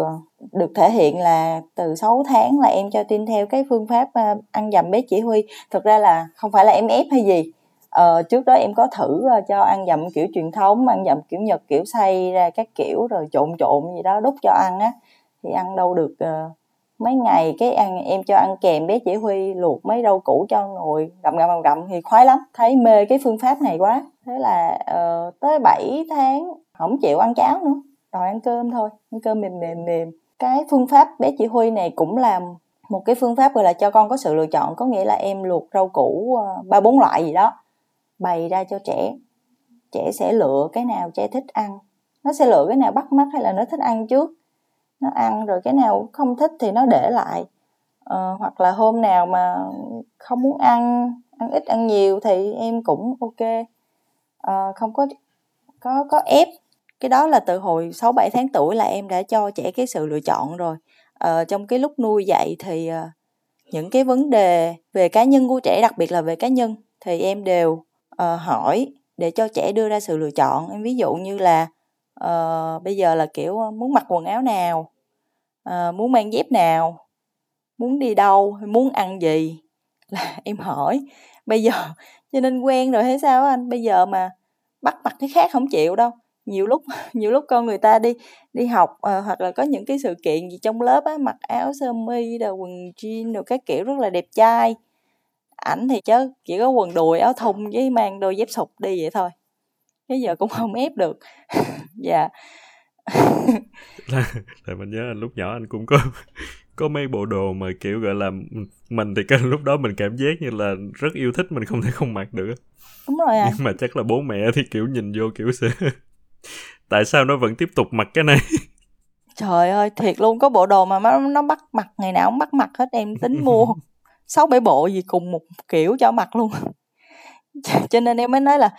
được thể hiện là từ 6 tháng là em cho tin theo cái phương pháp uh, ăn dầm bé chỉ huy. Thực ra là không phải là em ép hay gì. Ờ, trước đó em có thử cho ăn dặm kiểu truyền thống ăn dặm kiểu nhật kiểu xay ra các kiểu rồi trộn trộn gì đó đút cho ăn á. Thì ăn đâu được mấy ngày cái ăn em cho ăn kèm bé chỉ huy luộc mấy rau củ cho ngồi gặm gặm gặm gặm thì khoái lắm. Thấy mê cái phương pháp này quá. Thế là uh, tới 7 tháng không chịu ăn cháo nữa. Đòi ăn cơm thôi ăn cơm mềm mềm mềm. Cái phương pháp bé chỉ huy này cũng là một cái phương pháp gọi là cho con có sự lựa chọn có nghĩa là em luộc rau củ ờ, ba bốn loại gì đó bày ra cho trẻ. Trẻ sẽ lựa cái nào trẻ thích ăn. Nó sẽ lựa cái nào bắt mắt hay là nó thích ăn trước nó ăn rồi cái nào không thích thì nó để lại. Ờ, hoặc là hôm nào mà không muốn ăn ăn ít ăn nhiều thì em cũng ok. Ờ, không có có có ép. Cái đó là từ hồi 6 7 tháng tuổi là em đã cho trẻ cái sự lựa chọn rồi. Ờ, trong cái lúc nuôi dạy thì uh, những cái vấn đề về cá nhân của trẻ đặc biệt là về cá nhân thì em đều uh, hỏi để cho trẻ đưa ra sự lựa chọn. Em ví dụ như là uh, bây giờ là kiểu muốn mặc quần áo nào? Uh, muốn mang dép nào? Muốn đi đâu? Muốn ăn gì? Là <laughs> em hỏi. Bây giờ <laughs> cho nên quen rồi hay sao anh? Bây giờ mà bắt mặc cái khác không chịu đâu. Nhiều lúc <laughs> nhiều lúc con người ta đi đi học uh, hoặc là có những cái sự kiện gì trong lớp á mặc áo sơ mi rồi quần jean rồi các kiểu rất là đẹp trai. Ảnh thì chứ chỉ có quần đùi áo thun với mang đôi dép sụp đi vậy thôi cái giờ cũng không ép được. <laughs> Dạ. <laughs> Là, là mình nhớ lúc nhỏ anh cũng có có mấy bộ đồ mà kiểu gọi là mình thì cái lúc đó mình cảm giác như là rất yêu thích mình không thể không mặc được đúng rồi à. nhưng mà chắc là bố mẹ thì kiểu nhìn vô kiểu sẽ <laughs> tại sao nó vẫn tiếp tục mặc cái này? Trời ơi thiệt luôn. Có bộ đồ mà nó, nó bắt mặc ngày nào cũng bắt mặc hết em tính mua sáu bảy bộ gì cùng một kiểu cho mặc luôn. Cho nên em mới nói là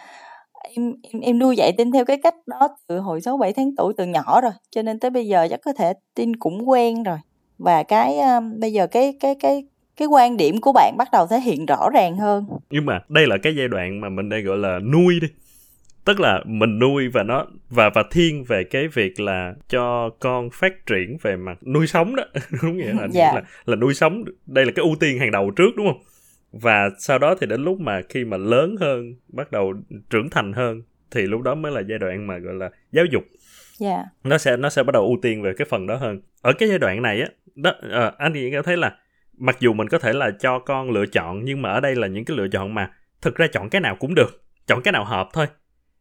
em em em nuôi dạy tin theo cái cách đó từ hồi sáu bảy tháng tuổi từ nhỏ rồi cho nên tới bây giờ chắc có thể tin cũng quen rồi. Và cái um, bây giờ cái cái cái cái quan điểm của bạn bắt đầu thể hiện rõ ràng hơn. Nhưng mà đây là cái giai đoạn mà mình đây gọi là nuôi đi. Tức là mình nuôi và nó và và thiên về cái việc là cho con phát triển về mặt nuôi sống đó. <laughs> Đúng nghĩa là dạ. là là nuôi sống. Đây là cái ưu tiên hàng đầu trước đúng không và sau đó thì đến lúc mà khi mà lớn hơn bắt đầu trưởng thành hơn thì lúc đó mới là giai đoạn mà gọi là giáo dục yeah. Dạ. nó sẽ nó sẽ bắt đầu ưu tiên về cái phần đó hơn ở cái giai đoạn này á đó à, anh thì thấy là mặc dù mình có thể là cho con lựa chọn nhưng mà ở đây là những cái lựa chọn mà thực ra chọn cái nào cũng được chọn cái nào hợp thôi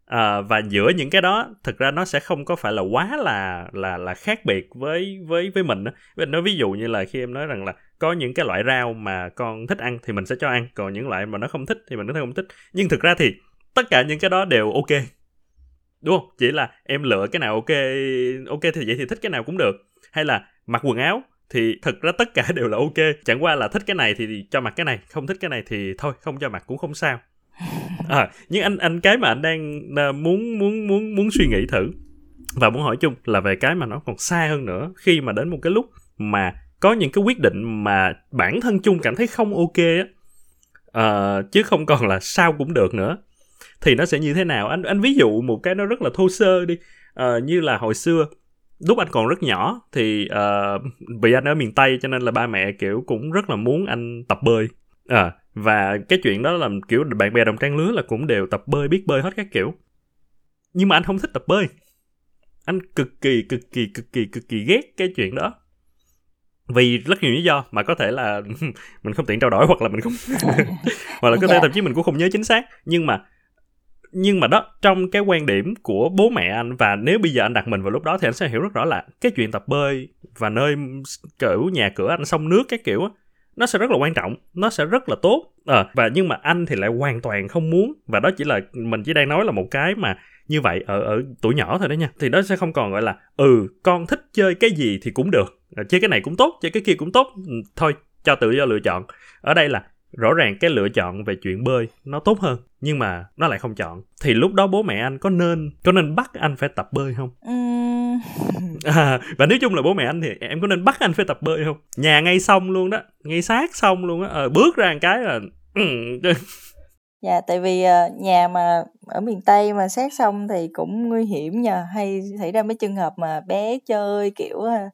à, và giữa những cái đó thực ra nó sẽ không có phải là quá là là là khác biệt với với với mình đó. nói ví dụ như là khi em nói rằng là có những cái loại rau mà con thích ăn thì mình sẽ cho ăn còn những loại mà nó không thích thì mình có thể không thích. Nhưng thực ra thì tất cả những cái đó đều ok đúng không? Chỉ là em lựa cái nào ok ok thì vậy thì thích cái nào cũng được. Hay là mặc quần áo thì thực ra tất cả <laughs> đều là ok. Chẳng qua là thích cái này thì cho mặc cái này không thích cái này thì thôi không cho mặc cũng không sao. À, nhưng anh anh cái mà anh đang à, muốn muốn muốn muốn suy nghĩ thử và muốn hỏi chung là về cái mà nó còn xa hơn nữa khi mà đến một cái lúc mà có những cái quyết định mà bản thân chung cảm thấy không ok á. Uh, chứ không còn là sao cũng được nữa. Thì nó sẽ như thế nào? Anh anh ví dụ một cái nó rất là thô sơ đi. Uh, như là hồi xưa lúc anh còn rất nhỏ thì ờ, uh, vì anh ở miền tây cho nên là ba mẹ kiểu cũng rất là muốn anh tập bơi. À, và cái chuyện đó là kiểu bạn bè đồng trang lứa là cũng đều tập bơi biết bơi hết các kiểu. Nhưng mà anh không thích tập bơi. Anh cực kỳ cực kỳ cực kỳ cực kỳ ghét cái chuyện đó vì rất nhiều lý do mà có thể là <laughs> mình không tiện trao đổi hoặc là mình không <laughs> hoặc là có thể dạ. thậm chí mình cũng không nhớ chính xác nhưng mà nhưng mà đó trong cái quan điểm của bố mẹ anh và nếu bây giờ anh đặt mình vào lúc đó thì anh sẽ hiểu rất rõ là cái chuyện tập bơi và nơi kiểu nhà cửa anh sông nước cái kiểu nó sẽ rất là quan trọng nó sẽ rất là tốt à, và nhưng mà anh thì lại hoàn toàn không muốn và đó chỉ là mình chỉ đang nói là một cái mà như vậy ở ở tuổi nhỏ thôi đó nha. Thì nó sẽ không còn gọi là ừ con thích chơi cái gì thì cũng được. Ờ, chơi cái này cũng tốt chơi cái kia cũng tốt. Ừ, thôi cho tự do lựa chọn. Ở đây là rõ ràng cái lựa chọn về chuyện bơi nó tốt hơn nhưng mà nó lại không chọn. Thì lúc đó bố mẹ anh có nên có nên bắt anh phải tập bơi không? <laughs> À, và nếu chung là bố mẹ anh thì em có nên bắt anh phải tập bơi không? Nhà ngay sông luôn đó ngay sát sông luôn á. À, bước ra một cái là ừ, dạ tại vì uh, nhà mà ở miền tây mà sát sông thì cũng nguy hiểm nhờ. Hay xảy ra mấy trường hợp mà bé chơi kiểu uh,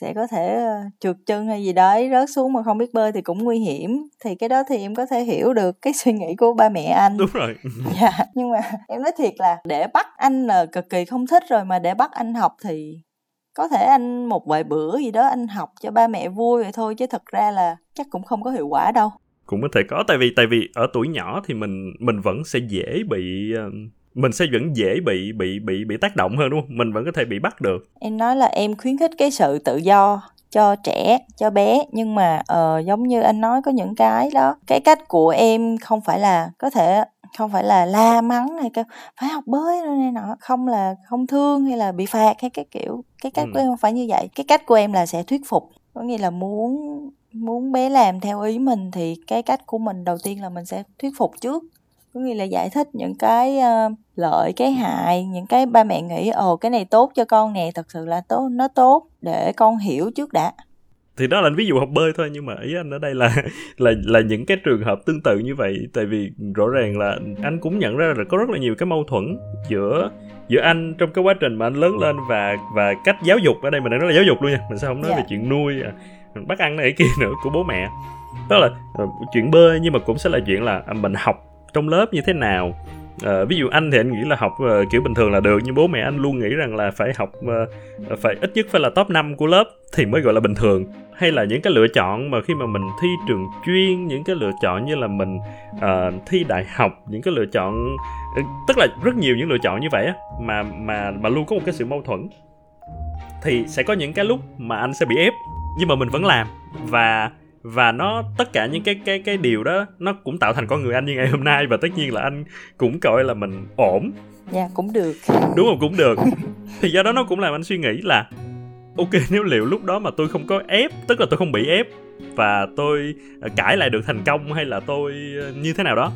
sẽ có thể ờ, trượt chân hay gì đấy rớt xuống mà không biết bơi thì cũng nguy hiểm. Thì cái đó thì em có thể hiểu được cái suy nghĩ của ba mẹ anh. Đúng rồi. <laughs> Dạ nhưng mà em nói thiệt là để bắt anh là cực kỳ không thích rồi mà để bắt anh học thì có thể anh một vài bữa gì đó anh học cho ba mẹ vui vậy thôi chứ thật ra là chắc cũng không có hiệu quả đâu cũng có thể có tại vì tại vì ở tuổi nhỏ thì mình mình vẫn sẽ dễ bị uh, mình sẽ vẫn dễ bị bị bị bị tác động hơn đúng không? Mình vẫn có thể bị bắt được. Em nói là em khuyến khích cái sự tự do cho trẻ cho bé nhưng mà uh, giống như anh nói có những cái đó cái cách của em không phải là có thể không phải là la mắng hay kêu phải học bơi này nọ không là không thương hay là bị phạt hay cái kiểu cái cách ừ. của em không phải như vậy. Cái cách của em là sẽ thuyết phục có nghĩa là muốn muốn bé làm theo ý mình thì cái cách của mình đầu tiên là mình sẽ thuyết phục trước có nghĩa là giải thích những cái uh, lợi cái hại những cái ba mẹ nghĩ ồ cái này tốt cho con nè thật sự là tốt nó tốt để con hiểu trước đã thì đó là ví dụ học bơi thôi nhưng mà ý anh ở đây là <laughs> là là những cái trường hợp tương tự như vậy tại vì rõ ràng là anh cũng nhận ra là có rất là nhiều cái mâu thuẫn giữa giữa anh trong cái quá trình mà anh lớn lên và và cách giáo dục ở đây mình đang nói là giáo dục luôn nha mình sẽ không nói yeah. về dạ. chuyện nuôi à, bắt ăn này kia nữa của bố mẹ. Đó là uh, chuyện bơi nhưng mà cũng sẽ là chuyện là à, mình học trong lớp như thế nào. Uh, ví dụ anh thì anh nghĩ là học uh, kiểu bình thường là được nhưng bố mẹ anh luôn nghĩ rằng là phải học uh, phải ít nhất phải là top 5 của lớp thì mới gọi là bình thường. Hay là những cái lựa chọn mà khi mà mình thi trường chuyên những cái lựa chọn như là mình uh, thi đại học những cái lựa chọn tức là rất nhiều những lựa chọn như vậy á mà mà mà luôn có một cái sự mâu thuẫn. Thì sẽ có những cái lúc mà anh sẽ bị ép nhưng mà mình vẫn làm. Và và nó tất cả những cái cái cái điều đó nó cũng tạo thành con người anh như ngày hôm nay. Và tất nhiên là anh cũng coi là mình ổn. Dạ yeah, cũng được. Đúng không? <laughs> Cũng được. Thì do đó nó cũng làm anh suy nghĩ là ok nếu liệu lúc đó mà tôi không có ép tức là tôi không bị ép và tôi cãi lại được thành công hay là tôi ờ, như thế nào đó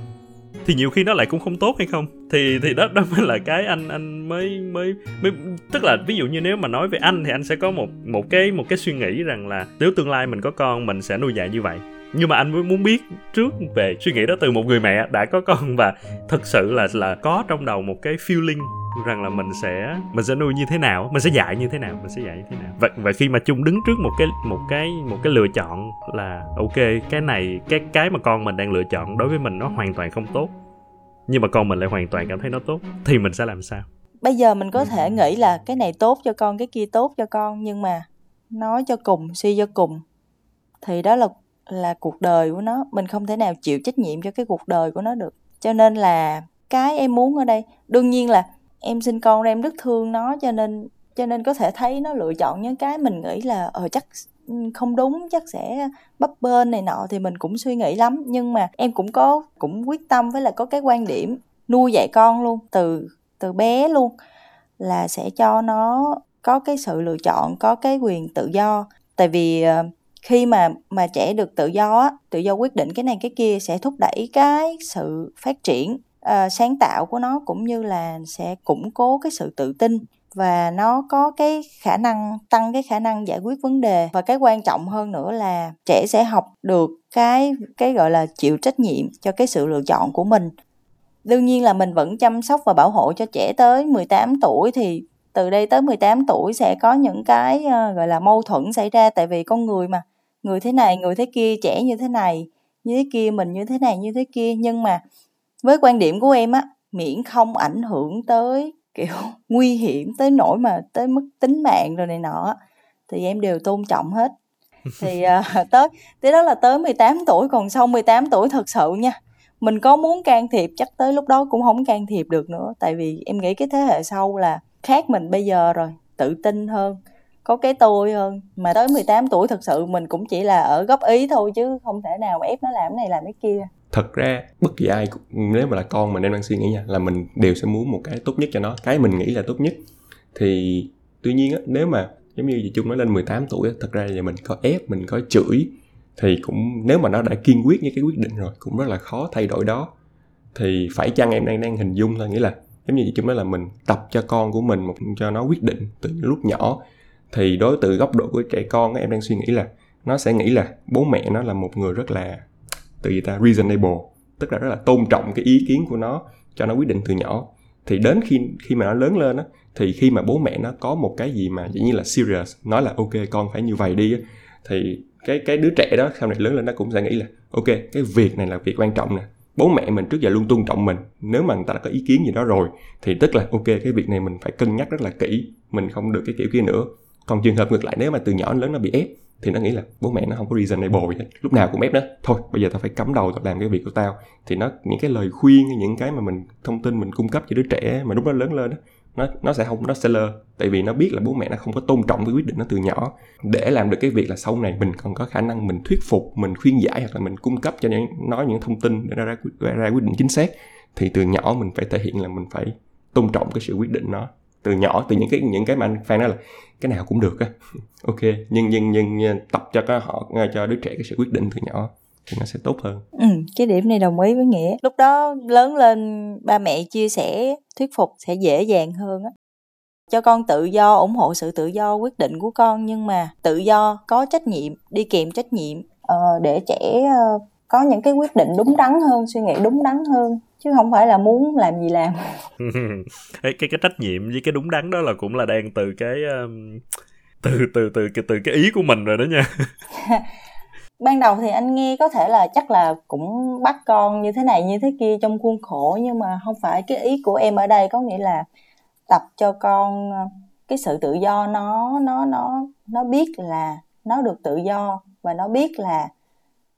thì nhiều khi nó lại cũng không tốt hay không? Thì thì đó đó mới là cái anh anh mới mới mới, tức là ví dụ như nếu mà nói về anh thì anh sẽ có một một cái một cái suy nghĩ rằng là nếu tương lai mình có con, mình sẽ nuôi dạy như vậy. Nhưng mà anh mới muốn biết trước về suy nghĩ đó từ một người mẹ đã có con và thực sự là là có trong đầu một cái feeling rằng là mình sẽ mình sẽ nuôi như thế nào mình sẽ dạy như thế nào, mình sẽ dạy như thế nào. Vậy vậy khi mà chung đứng trước một cái một cái một cái lựa chọn là, ok, cái này, cái cái mà con mình đang lựa chọn đối với mình nó hoàn toàn không tốt, nhưng mà con mình lại hoàn toàn cảm thấy nó tốt, thì mình sẽ làm sao? Bây giờ mình có thể nghĩ là cái này tốt cho con, cái kia tốt cho con, nhưng mà nói cho cùng, suy cho cùng, thì đó là là cuộc đời của nó. Mình không thể nào chịu trách nhiệm cho cái cuộc đời của nó được. Cho nên là cái em muốn ở đây, đương nhiên là em sinh con ra em rất thương nó, cho nên cho nên có thể thấy nó lựa chọn những cái mình nghĩ là ờ chắc ừ, không đúng, chắc sẽ bấp bên này nọ thì mình cũng suy nghĩ lắm. Nhưng mà em cũng có, cũng quyết tâm với là có cái quan điểm nuôi dạy con luôn, từ từ bé luôn, là sẽ cho nó có cái sự lựa chọn, có cái quyền tự do. Tại vì ờ, khi mà mà trẻ được tự do á, tự do quyết định cái này cái kia sẽ thúc đẩy cái sự phát triển uh, sáng tạo của nó cũng như là sẽ củng cố cái sự tự tin và nó có cái khả năng tăng cái khả năng giải quyết vấn đề. Và cái quan trọng hơn nữa là trẻ sẽ học được cái cái gọi là chịu trách nhiệm cho cái sự lựa chọn của mình. Đương nhiên là mình vẫn chăm sóc và bảo hộ cho trẻ tới 18 tuổi thì từ đây tới 18 tuổi sẽ có những cái uh, gọi là mâu thuẫn xảy ra. Tại vì con người mà người thế này người thế kia trẻ như thế này như thế kia mình như thế này như thế kia. Nhưng mà với quan điểm của em á miễn không ảnh hưởng tới kiểu <laughs> nguy hiểm tới nỗi mà tới mức tính mạng rồi này nọ thì em đều tôn trọng hết. Thì uh, <laughs> tới tới đó là tới 18 tuổi còn sau 18 tuổi thật sự nha mình có muốn can thiệp chắc tới lúc đó cũng không can thiệp được nữa tại vì em nghĩ cái thế hệ sau là khác mình bây giờ rồi tự tin hơn có cái tôi hơn. Mà tới 18 tuổi thật sự mình cũng chỉ là ở góp ý thôi chứ không thể nào ép nó làm cái này làm cái kia thật ra bất kỳ ai nếu mà là con mình em đang suy nghĩ nha là mình đều sẽ muốn một cái tốt nhất cho nó cái mình nghĩ là tốt nhất. Thì tuy nhiên á, nếu mà giống như chị Trung nói lên 18 tuổi á, thật ra là mình có ép mình có chửi thì cũng nếu mà nó đã kiên quyết như cái quyết định rồi cũng rất là khó thay đổi đó. Thì phải chăng em đang đang hình dung là nghĩa là giống như chị Trung nói là mình tập cho con của mình một cho nó quyết định từ lúc nhỏ. Thì đối từ góc độ của trẻ con em đang suy nghĩ là nó sẽ nghĩ là bố mẹ nó là một người rất là từ gì ta reasonable, tức là rất là tôn trọng cái ý kiến của nó, cho nó quyết định từ nhỏ. Thì đến khi khi mà nó lớn lên á, thì khi mà bố mẹ nó có một cái gì mà dĩ nhiên là serious, nói là ok, con phải như vậy đi thì cái cái đứa trẻ đó sau này lớn lên nó cũng sẽ nghĩ là ok, cái việc này là việc quan trọng nè. Bố mẹ mình trước giờ luôn tôn trọng mình. Nếu mà người ta đã có ý kiến gì đó rồi, thì tức là ok, cái việc này mình phải cân nhắc rất là kỹ, mình không được cái kiểu kia nữa. Còn trường hợp ngược lại, nếu mà từ nhỏ đến lớn nó bị ép thì nó nghĩ là bố mẹ nó không có reasonable gì hết lúc nào cũng ép nó. Thôi bây giờ tao phải cắm đầu tao làm cái việc của tao. Thì nó những cái lời khuyên những cái mà mình thông tin mình cung cấp cho đứa trẻ mà lúc nó lớn lên đó nó nó sẽ không nó sẽ lơ. Tại vì nó biết là bố mẹ nó không có tôn trọng cái quyết định nó từ nhỏ. Để làm được cái việc là sau này mình còn có khả năng mình thuyết phục mình khuyên giải hoặc là mình cung cấp cho những nói những thông tin để nó ra, ra, ra quyết định chính xác thì từ nhỏ mình phải thể hiện là mình phải tôn trọng cái sự quyết định nó từ nhỏ từ những cái những cái mà anh fan nói là cái nào cũng được á. <laughs> Ok nhưng nhưng nhưng tập cho các họ cho đứa trẻ cái sự quyết định từ nhỏ thì nó sẽ tốt hơn. Ừ cái điểm này đồng ý với nghĩa. Lúc đó lớn lên ba mẹ chia sẻ thuyết phục sẽ dễ dàng hơn á. Cho con tự do ủng hộ sự tự do quyết định của con nhưng mà tự do có trách nhiệm đi kèm trách nhiệm uh, để trẻ uh, có những cái quyết định đúng đắn hơn suy nghĩ đúng đắn hơn chứ không phải là muốn làm gì làm. <laughs> Cái cái trách nhiệm với cái đúng đắn đó là cũng là đang từ cái um, từ từ từ từ, từ cái ý của mình rồi đó nha. <laughs> Ban đầu thì anh nghe có thể là chắc là cũng bắt con như thế này như thế kia trong khuôn khổ nhưng mà không phải. Cái ý của em ở đây có nghĩa là tập cho con ờ, cái sự tự do nó nó nó nó biết là nó được tự do và nó biết là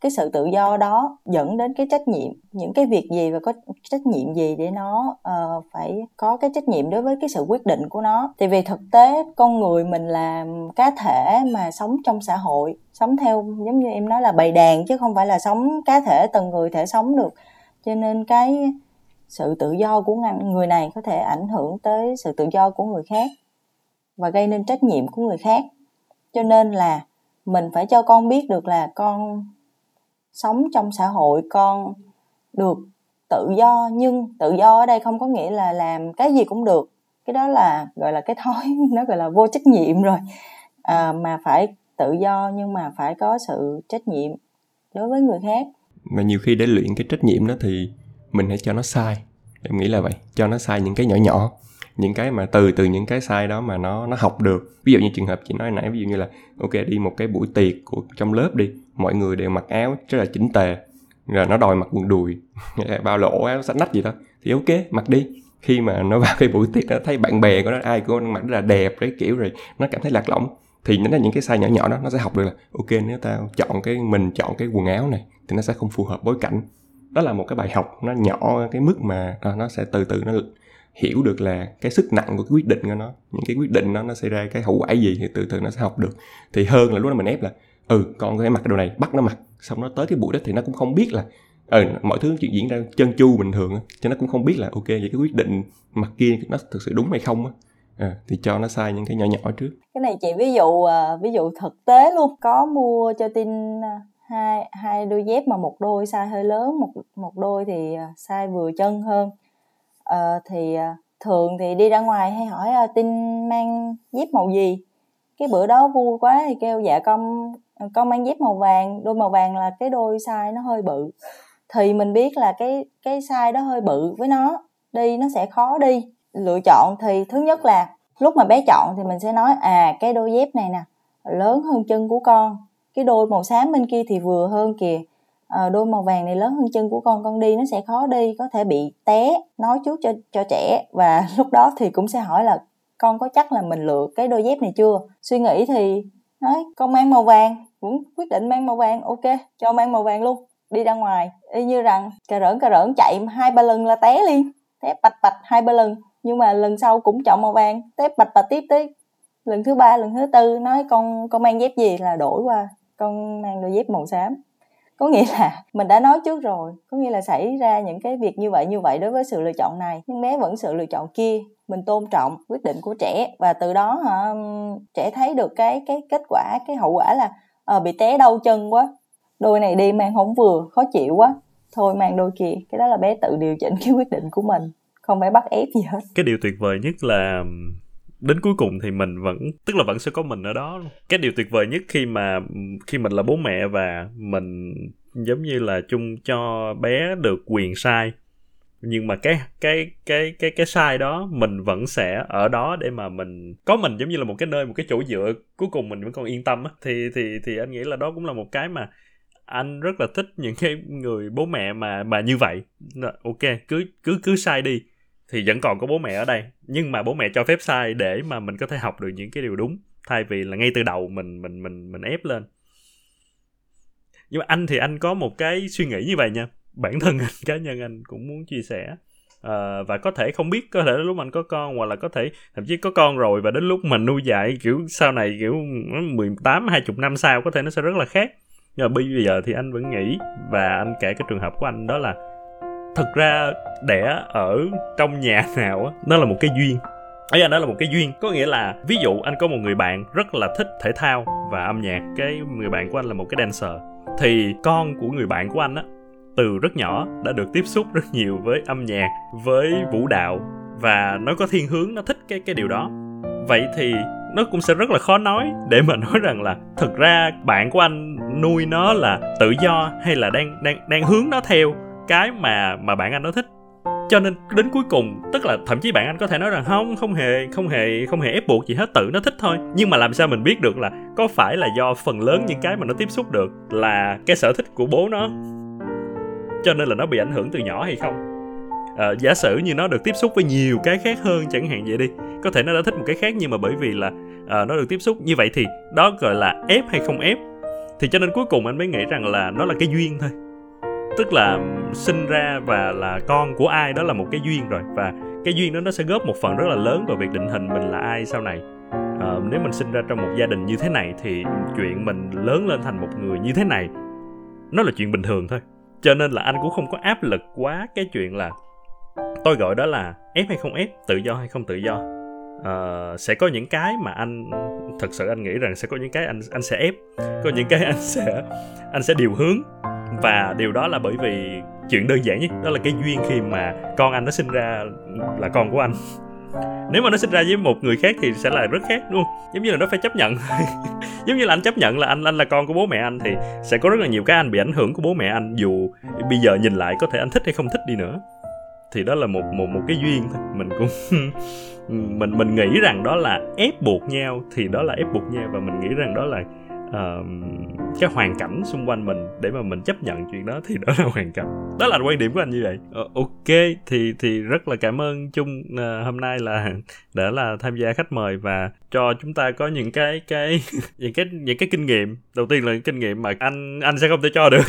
cái sự tự do đó dẫn đến cái trách nhiệm những cái việc gì và có trách nhiệm gì để nó uh, phải có cái trách nhiệm đối với cái sự quyết định của nó. Thì vì thực tế con người mình là cá thể mà sống trong xã hội sống theo giống như em nói là bầy đàn chứ không phải là sống cá thể từng người thể sống được. Cho nên cái sự tự do của người này có thể ảnh hưởng tới sự tự do của người khác và gây nên trách nhiệm của người khác. Cho nên là mình phải cho con biết được là con sống trong xã hội con được tự do nhưng tự do ở đây không có nghĩa là làm cái gì cũng được. Cái đó là gọi là cái thói <laughs> nó gọi là vô trách nhiệm rồi. À, mà phải tự do nhưng mà phải có sự trách nhiệm đối với người khác. Mà nhiều khi để luyện cái trách nhiệm đó thì mình hãy cho nó sai. Em nghĩ là vậy cho nó sai những cái nhỏ nhỏ những cái mà từ từ những cái sai đó mà nó nó học được. Ví dụ như trường hợp chị nói nãy ví dụ như là ok đi một cái buổi tiệc của trong lớp đi mọi người đều mặc áo rất là chỉnh tề. Rồi nó đòi mặc quần đùi. <laughs> Bao lỗ áo sách nách gì đó. Thì ok mặc đi. Khi mà nó vào cái buổi tiệc nó thấy bạn bè của nó ai cũng mặc rất là đẹp đấy kiểu rồi nó cảm thấy lạc lõng. Thì nó là những cái sai nhỏ nhỏ đó nó sẽ học được là ok nếu tao chọn cái mình chọn cái quần áo này thì nó sẽ không phù hợp bối cảnh. Đó là một cái bài học nó nhỏ cái mức mà à, nó sẽ từ từ nó hiểu được là cái sức nặng của cái quyết định của nó. Những cái quyết định đó nó xảy ra cái hậu quả gì thì từ từ nó sẽ học được. Thì hơn là lúc đó mình ép là ừ con cái mặc mặc đồ này bắt nó mặc xong nó tới cái buổi đó thì nó cũng không biết là ừ mọi thứ chuyện diễn ra chân chu bình thường cho nó cũng không biết là ok vậy cái quyết định mặc kia nó thực sự đúng hay không á. À, thì cho nó sai những cái nhỏ nhỏ trước. Cái này chị ví dụ ờ, ví dụ thực tế luôn có mua cho tin hai hai đôi dép mà một đôi size hơi lớn một một đôi thì size vừa chân hơn. À, thì thường thì đi ra ngoài hay hỏi tin mang dép màu gì? Cái bữa đó vui quá thì kêu dạ con con mang dép màu vàng đôi màu vàng là cái đôi size nó hơi bự. Thì mình biết là cái cái size đó hơi bự với nó đi nó sẽ khó đi. Lựa chọn thì thứ nhất là lúc mà bé chọn thì mình sẽ nói à cái đôi dép này nè lớn hơn chân của con. Cái đôi màu xám bên kia thì vừa hơn kìa. À, đôi màu vàng này lớn hơn chân của con con đi nó sẽ khó đi có thể bị té nói trước cho cho trẻ. Và <laughs> lúc đó thì cũng sẽ hỏi là con có chắc là mình lựa cái đôi dép này chưa? Suy nghĩ thì nói con mang màu vàng. Cũng quyết định mang màu vàng. Ok, cho mang màu vàng luôn. Đi ra ngoài. Y như rằng, cà rỡn cà rỡn, chạy hai ba lần là té liền. Té bạch bạch hai ba lần. Nhưng mà lần sau cũng chọn màu vàng. Té bạch bạch tiếp tới lần thứ ba, lần thứ tư. Nói con con mang dép gì là đổi qua. Con mang đôi dép màu xám có nghĩa là <laughs> mình đã nói trước rồi có nghĩa là xảy ra những cái việc như vậy như vậy đối với sự lựa chọn này. Nhưng bé vẫn sự lựa chọn kia mình tôn trọng quyết định của trẻ và từ đó hả trẻ thấy được cái cái kết quả cái hậu quả là à, bị té đau chân quá đôi này đi mang không vừa khó chịu quá. Thôi mang đôi kia cái đó là bé tự điều chỉnh <laughs> cái quyết định của mình không phải bắt ép gì hết. Cái điều tuyệt vời nhất là đến cuối cùng thì mình vẫn, tức là vẫn sẽ có mình ở đó cái điều tuyệt vời nhất khi mà, khi mình là bố mẹ và mình giống như là chung cho bé được quyền sai, nhưng mà cái cái cái cái cái sai đó mình vẫn sẽ ở đó để mà mình, có mình giống như là một cái nơi, một cái chỗ dựa cuối cùng mình vẫn còn yên tâm á. Thì thì thì anh nghĩ là đó cũng là một cái mà anh rất là thích những cái người bố mẹ mà mà như vậy. Ok, cứ cứ cứ sai đi thì vẫn còn có bố mẹ ở đây. Nhưng mà bố mẹ cho phép sai để mà mình có thể học được những cái điều đúng thay vì là ngay từ đầu mình mình mình mình ép lên. Nhưng mà anh thì anh có một cái suy nghĩ như vậy nha. Bản thân anh <laughs> cá nhân anh cũng muốn chia sẻ à, và có thể không biết có thể lúc anh có con hoặc là có thể thậm chí có con rồi và đến lúc mình nuôi dạy kiểu sau này kiểu 18 20 năm sau có thể nó sẽ rất là khác. Nhưng mà bây giờ thì anh vẫn nghĩ và anh kể cái trường hợp của anh đó là thực ra đẻ ở trong nhà nào á, nó là một cái duyên. Ấy là nó là một cái duyên. Có nghĩa là ví dụ anh có một người bạn rất là thích thể thao và âm nhạc, cái người bạn của anh là một cái dancer, thì con của người bạn của anh á, từ rất nhỏ đã được tiếp xúc rất nhiều với âm nhạc, với vũ đạo và nó có thiên hướng, nó thích cái cái điều đó. Vậy thì nó cũng sẽ rất là khó nói để mà <laughs> nói rằng là thực ra bạn của anh nuôi nó là tự do hay là đang đang đang hướng nó theo cái mà mà bạn anh nó thích. Cho nên đến cuối cùng tức là thậm chí bạn anh có thể nói rằng không không hề không hề không hề ép buộc gì hết tự nó thích thôi. Nhưng mà làm sao mình biết được là có phải là do phần lớn những cái mà nó tiếp xúc được là cái sở thích của bố nó? Cho nên là nó bị ảnh hưởng từ nhỏ hay không? À, giả sử như nó được tiếp xúc với nhiều cái khác hơn chẳng hạn vậy đi có thể nó đã thích một cái khác nhưng mà bởi vì là à, nó được tiếp xúc như vậy thì đó gọi là ép hay không ép? Thì cho nên cuối cùng anh mới nghĩ rằng là nó là cái duyên thôi tức là sinh ra và là con của ai đó là một cái duyên rồi. Và cái duyên đó nó sẽ góp một phần rất là lớn vào việc định hình mình là ai sau này. À, nếu mình sinh ra trong một gia đình như thế này thì chuyện mình lớn lên thành một người như thế này nó là chuyện bình thường thôi. Cho nên là anh cũng không có áp lực quá cái chuyện là tôi gọi đó là ép hay không ép tự do hay không tự do. Uh, sẽ có những cái mà anh thật sự anh nghĩ rằng sẽ có những cái anh anh sẽ ép có những cái anh sẽ anh sẽ điều hướng và điều đó là bởi vì chuyện đơn giản nhất, đó là cái duyên khi mà con anh nó sinh ra là con của anh. Nếu mà nó sinh ra với một người khác thì sẽ là rất khác luôn giống như là nó phải chấp nhận. <laughs> Giống như là anh chấp nhận là anh anh là con của bố mẹ anh thì sẽ có rất là nhiều cái anh bị ảnh hưởng của bố mẹ anh, dù bây giờ nhìn lại có thể anh thích hay không thích đi nữa. Thì đó là một một một cái duyên thôi. Mình cũng <laughs> mình mình nghĩ rằng đó là ép buộc nhau, thì đó là ép buộc nhau và mình nghĩ rằng đó là uh, cái hoàn cảnh xung quanh mình để mà mình chấp nhận chuyện đó thì <laughs> đó là hoàn cảnh. Đó là quan điểm của anh như vậy. Uh, ok thì thì rất là cảm ơn chung uh, ờ, hôm nay là <laughs> đã là tham gia khách mời và cho chúng ta có những cái cái <laughs> những cái những cái kinh nghiệm. Đầu tiên là những kinh nghiệm mà anh anh sẽ không thể cho được.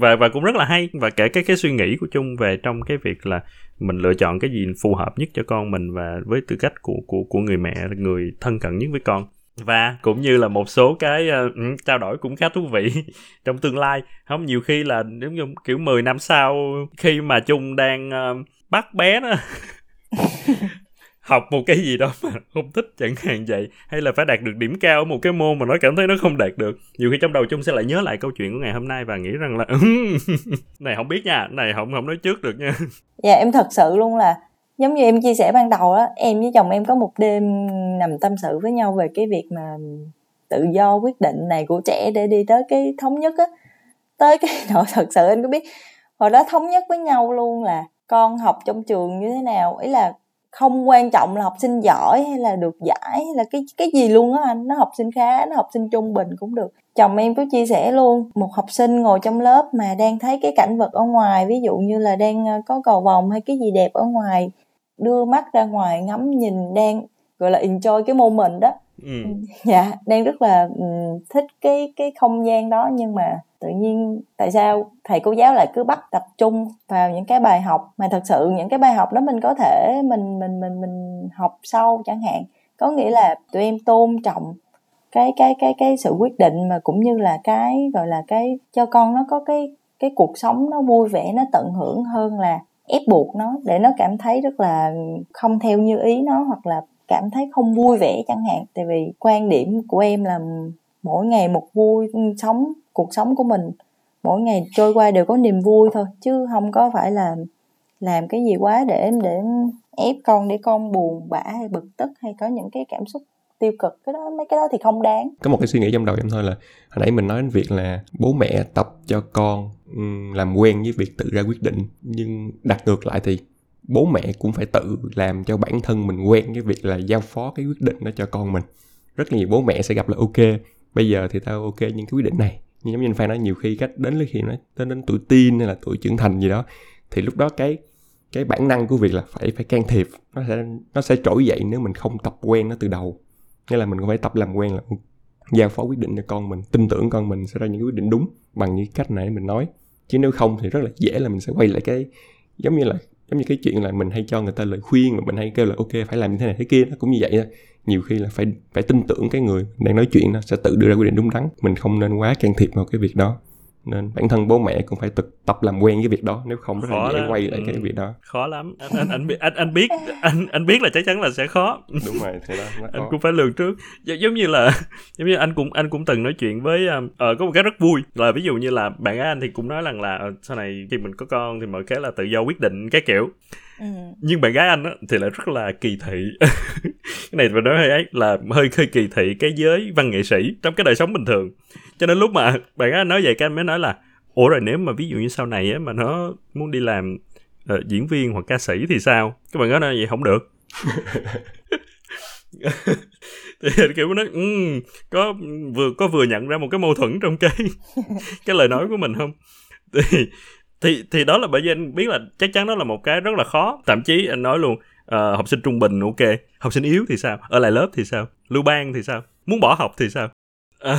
Và và cũng rất là hay. Và kể cái cái suy nghĩ của chung về trong cái việc là mình lựa chọn cái gì phù hợp nhất cho con mình và với tư cách của của của người mẹ người thân cận nhất với con và cũng như là một số cái uh, trao đổi cũng khá thú vị <laughs> trong tương lai. Không nhiều khi là giống như kiểu 10 năm sau khi mà chung đang uh, bắt bé đó <laughs> học một cái gì đó mà không thích chẳng hạn vậy hay là phải đạt được điểm cao ở một cái môn mà nó cảm thấy nó không đạt được nhiều khi trong đầu chung sẽ lại nhớ lại câu chuyện của ngày hôm nay và nghĩ rằng là ừ, <laughs> này không biết nha này không không nói trước được nha. Dạ em thật sự luôn là giống như em chia sẻ ban đầu đó em với chồng em có một đêm nằm tâm sự với nhau về cái việc mà tự do quyết định này của trẻ để đi tới cái thống nhất á. Tới cái <laughs> độ thật sự anh có biết, hồi đó thống nhất với nhau luôn là con học trong trường như thế nào, ý là không quan trọng là học sinh giỏi hay là được giải hay là cái cái gì luôn á anh, nó học sinh khá, nó học sinh trung bình cũng được. Chồng em có chia sẻ luôn, một học sinh ngồi trong lớp mà đang thấy cái cảnh vật ở ngoài, ví dụ như là đang ờ, có cầu vồng hay cái gì đẹp ở ngoài đưa mắt ra ngoài ngắm nhìn đang gọi là enjoy cái moment đó. Ừ. dạ đang rất là um, thích cái cái không gian đó. Nhưng mà tự nhiên tại sao thầy cô giáo lại cứ bắt tập trung vào những cái bài học? Mà thật sự những cái bài học đó mình có thể mình mình mình mình học sau chẳng hạn. Có nghĩa là tụi em tôn trọng cái cái cái cái sự quyết định mà cũng như là cái gọi là cái cho con nó có cái cái cuộc sống nó vui vẻ nó tận hưởng hơn là ép buộc nó để nó cảm thấy rất là không theo như ý nó hoặc là cảm thấy không vui vẻ chẳng hạn. Tại vì quan điểm của em là mỗi ngày một vui sống, cuộc sống của mình, mỗi ngày trôi qua đều có niềm vui thôi, chứ không có phải là làm cái gì quá để để ép con để con buồn bã hay bực tức hay có những cái cảm xúc tiêu cực cái đó mấy cái đó thì không đáng. Có một cái suy nghĩ trong đầu em thôi là hồi nãy mình nói đến việc là bố mẹ tập cho con làm quen với việc tự ra quyết định nhưng đặt ngược lại thì bố mẹ cũng phải tự làm cho bản thân mình quen với việc là giao phó cái quyết định đó cho con mình. Rất là nhiều bố mẹ sẽ gặp là ok bây giờ thì tao ok những cái quyết định này. Nhưng giống như anh Phan nói nhiều khi cách đến khi nó đến, đến tuổi teen hay là tuổi trưởng thành gì đó thì lúc đó cái cái bản năng của việc là phải phải can thiệp nó sẽ nó sẽ trỗi dậy nếu mình không tập quen nó từ đầu nghĩa là mình cũng phải tập làm quen là giao phó quyết định cho con mình, tin tưởng con mình sẽ ra những quyết định đúng bằng những cách này mình nói. Chứ nếu không thì rất là dễ là mình sẽ quay lại cái, giống như là, giống như cái chuyện là mình hay cho người ta lời khuyên mà mình hay kêu là, ok, phải làm như thế này, thế kia. Nó cũng như vậy thôi. Nhiều khi là phải phải tin tưởng cái người đang nói chuyện nó sẽ tự đưa ra quyết định đúng đắn. Mình không nên quá can thiệp vào cái việc đó nên bản thân bố mẹ cũng phải tập tập làm quen với việc đó nếu không rất khó là dễ đó. quay lại ừ. cái việc đó. Khó lắm. Anh anh anh biết anh, anh biết anh anh biết là chắc chắn là sẽ khó. Đúng rồi thế đó anh cũng phải lường trước. Giống như là giống như anh cũng anh cũng từng nói chuyện với ờ uh, có một cái rất vui là ví dụ như là bạn gái anh thì cũng nói rằng là uh, sau này khi mình có con thì mọi cái là tự do quyết định cái kiểu. Ừ. nhưng bạn gái anh á thì lại rất là kỳ thị. <laughs> Cái này phải nói hơi ấy là hơi hơi kỳ thị cái giới văn nghệ sĩ trong cái đời sống bình thường cho nên lúc mà bạn ấy nói vậy cái anh mới nói là ủa rồi nếu mà ví dụ như sau này á mà nó muốn đi làm uh, diễn viên hoặc ca sĩ thì sao? Các bạn nói vậy không được. Thì kiểu nó um, có vừa có vừa nhận ra một cái mâu thuẫn trong cái cái lời nói của mình không? Thì thì thì đó là bởi vì anh biết là chắc chắn đó là một cái rất là khó. Thậm chí anh nói luôn uh, học sinh trung bình ok. Học sinh yếu thì sao? Ở lại lớp thì sao? Lưu ban thì sao? Muốn bỏ học thì sao? Uh,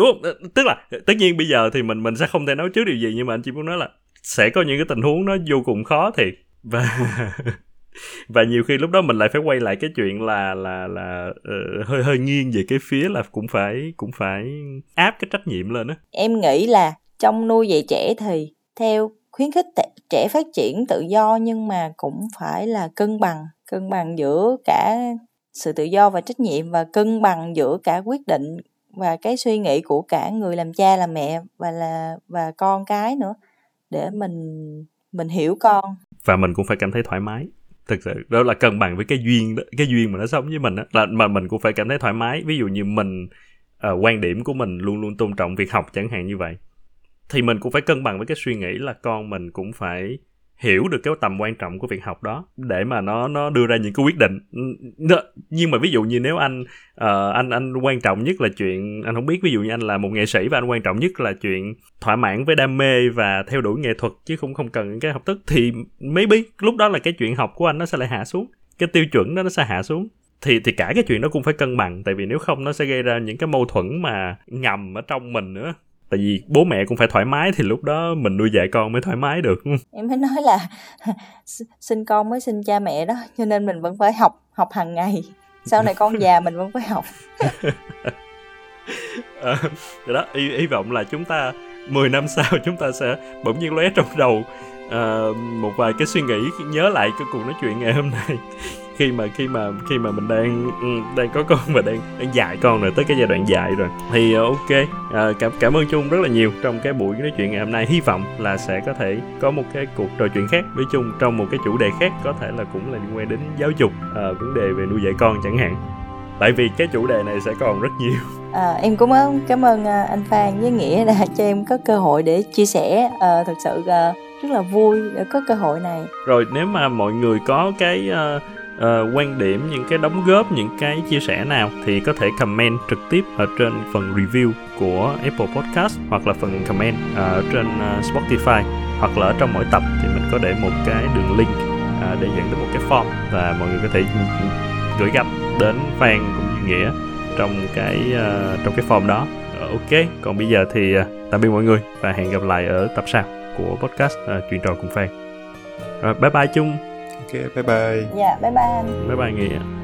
đúng không? Tức là tất nhiên bây giờ thì mình mình sẽ không thể nói trước điều gì nhưng mà anh chỉ muốn nói là sẽ có những cái tình huống nó vô cùng khó thiệt <laughs> và và nhiều khi lúc đó mình lại phải quay lại cái chuyện là là là uh, hơi hơi nghiêng về cái phía là cũng phải cũng phải áp cái trách nhiệm lên á. Em nghĩ là trong nuôi dạy trẻ thì theo khuyến khích trẻ phát triển tự do nhưng mà cũng phải là cân bằng cân bằng giữa cả sự tự do và trách nhiệm và cân bằng giữa cả quyết định và cái suy nghĩ của cả người làm cha làm mẹ và là và con cái nữa để mình mình hiểu con. Và mình cũng phải cảm thấy thoải mái. Thực sự đó là cân bằng với cái duyên đó, cái duyên mà nó sống với mình đó, là mà mình cũng phải cảm thấy thoải mái. Ví dụ như mình uh, quan điểm của mình luôn luôn tôn trọng việc học chẳng hạn như vậy. Thì mình cũng phải cân bằng với cái suy nghĩ là con mình cũng phải hiểu được cái tầm quan trọng của việc học đó để mà nó nó đưa ra những cái quyết định. Nhưng mà ví dụ như nếu anh uh, anh anh quan trọng nhất là chuyện anh không biết ví dụ như anh là một nghệ sĩ và anh quan trọng nhất là chuyện thỏa mãn với đam mê và theo đuổi nghệ thuật chứ không không cần những cái học thức thì maybe lúc đó là cái chuyện học của anh nó sẽ lại hạ xuống cái tiêu chuẩn đó nó sẽ hạ xuống. Thì thì cả cái chuyện đó cũng phải cân bằng tại vì nếu không nó sẽ gây ra những cái mâu thuẫn mà ngầm ở trong mình nữa tại vì bố mẹ cũng phải thoải mái thì lúc đó mình nuôi dạy con mới thoải mái được. <laughs> Em mới nói là <laughs> sinh con mới sinh cha mẹ đó cho nên mình vẫn phải học học hàng ngày. Sau này con già mình vẫn phải học. <laughs> À, đó hy, hy vọng là chúng ta 10 năm sau chúng ta sẽ bỗng nhiên lóe trong đầu uh, một vài cái suy nghĩ nhớ lại cái cuộc nói chuyện ngày hôm nay khi mà khi mà khi mà mình đang ừ, đang có con và đang đang dạy con rồi tới cái giai đoạn dạy rồi. Thì ờ, ok à, cảm cảm ơn chung rất là nhiều trong cái buổi nói chuyện ngày hôm nay. Hy vọng là sẽ có thể có một cái cuộc trò chuyện khác với chung trong một cái chủ đề khác có thể là cũng là liên quan đến giáo dục à, vấn đề về nuôi dạy con chẳng hạn. Tại vì cái chủ đề này sẽ còn rất nhiều. À, <laughs> em cũng cảm ơn anh Phan với Nghĩa đã <laughs> cho em có cơ hội để chia sẻ. À, thực sự à, rất là vui để có cơ hội này. Rồi nếu mà mọi người có cái uh, uh, quan điểm những cái đóng góp những cái chia sẻ nào thì có thể comment trực tiếp ở trên phần review của Apple Podcast hoặc là phần comment ở trên uh, Spotify hoặc là ở trong mỗi tập thì mình có để một cái đường link uh, để dẫn đến một cái form và mọi người có thể gửi gắm đến Phan cũng như Nghĩa trong cái uh, trong cái form đó. Uh, ok còn bây giờ thì uh, tạm biệt mọi người và hẹn gặp lại ở tập sau của podcast uh, chuyện trò cùng Phan rồi bye bye chung ok bye bye. Dạ bye bye anh. Bye bye nghĩa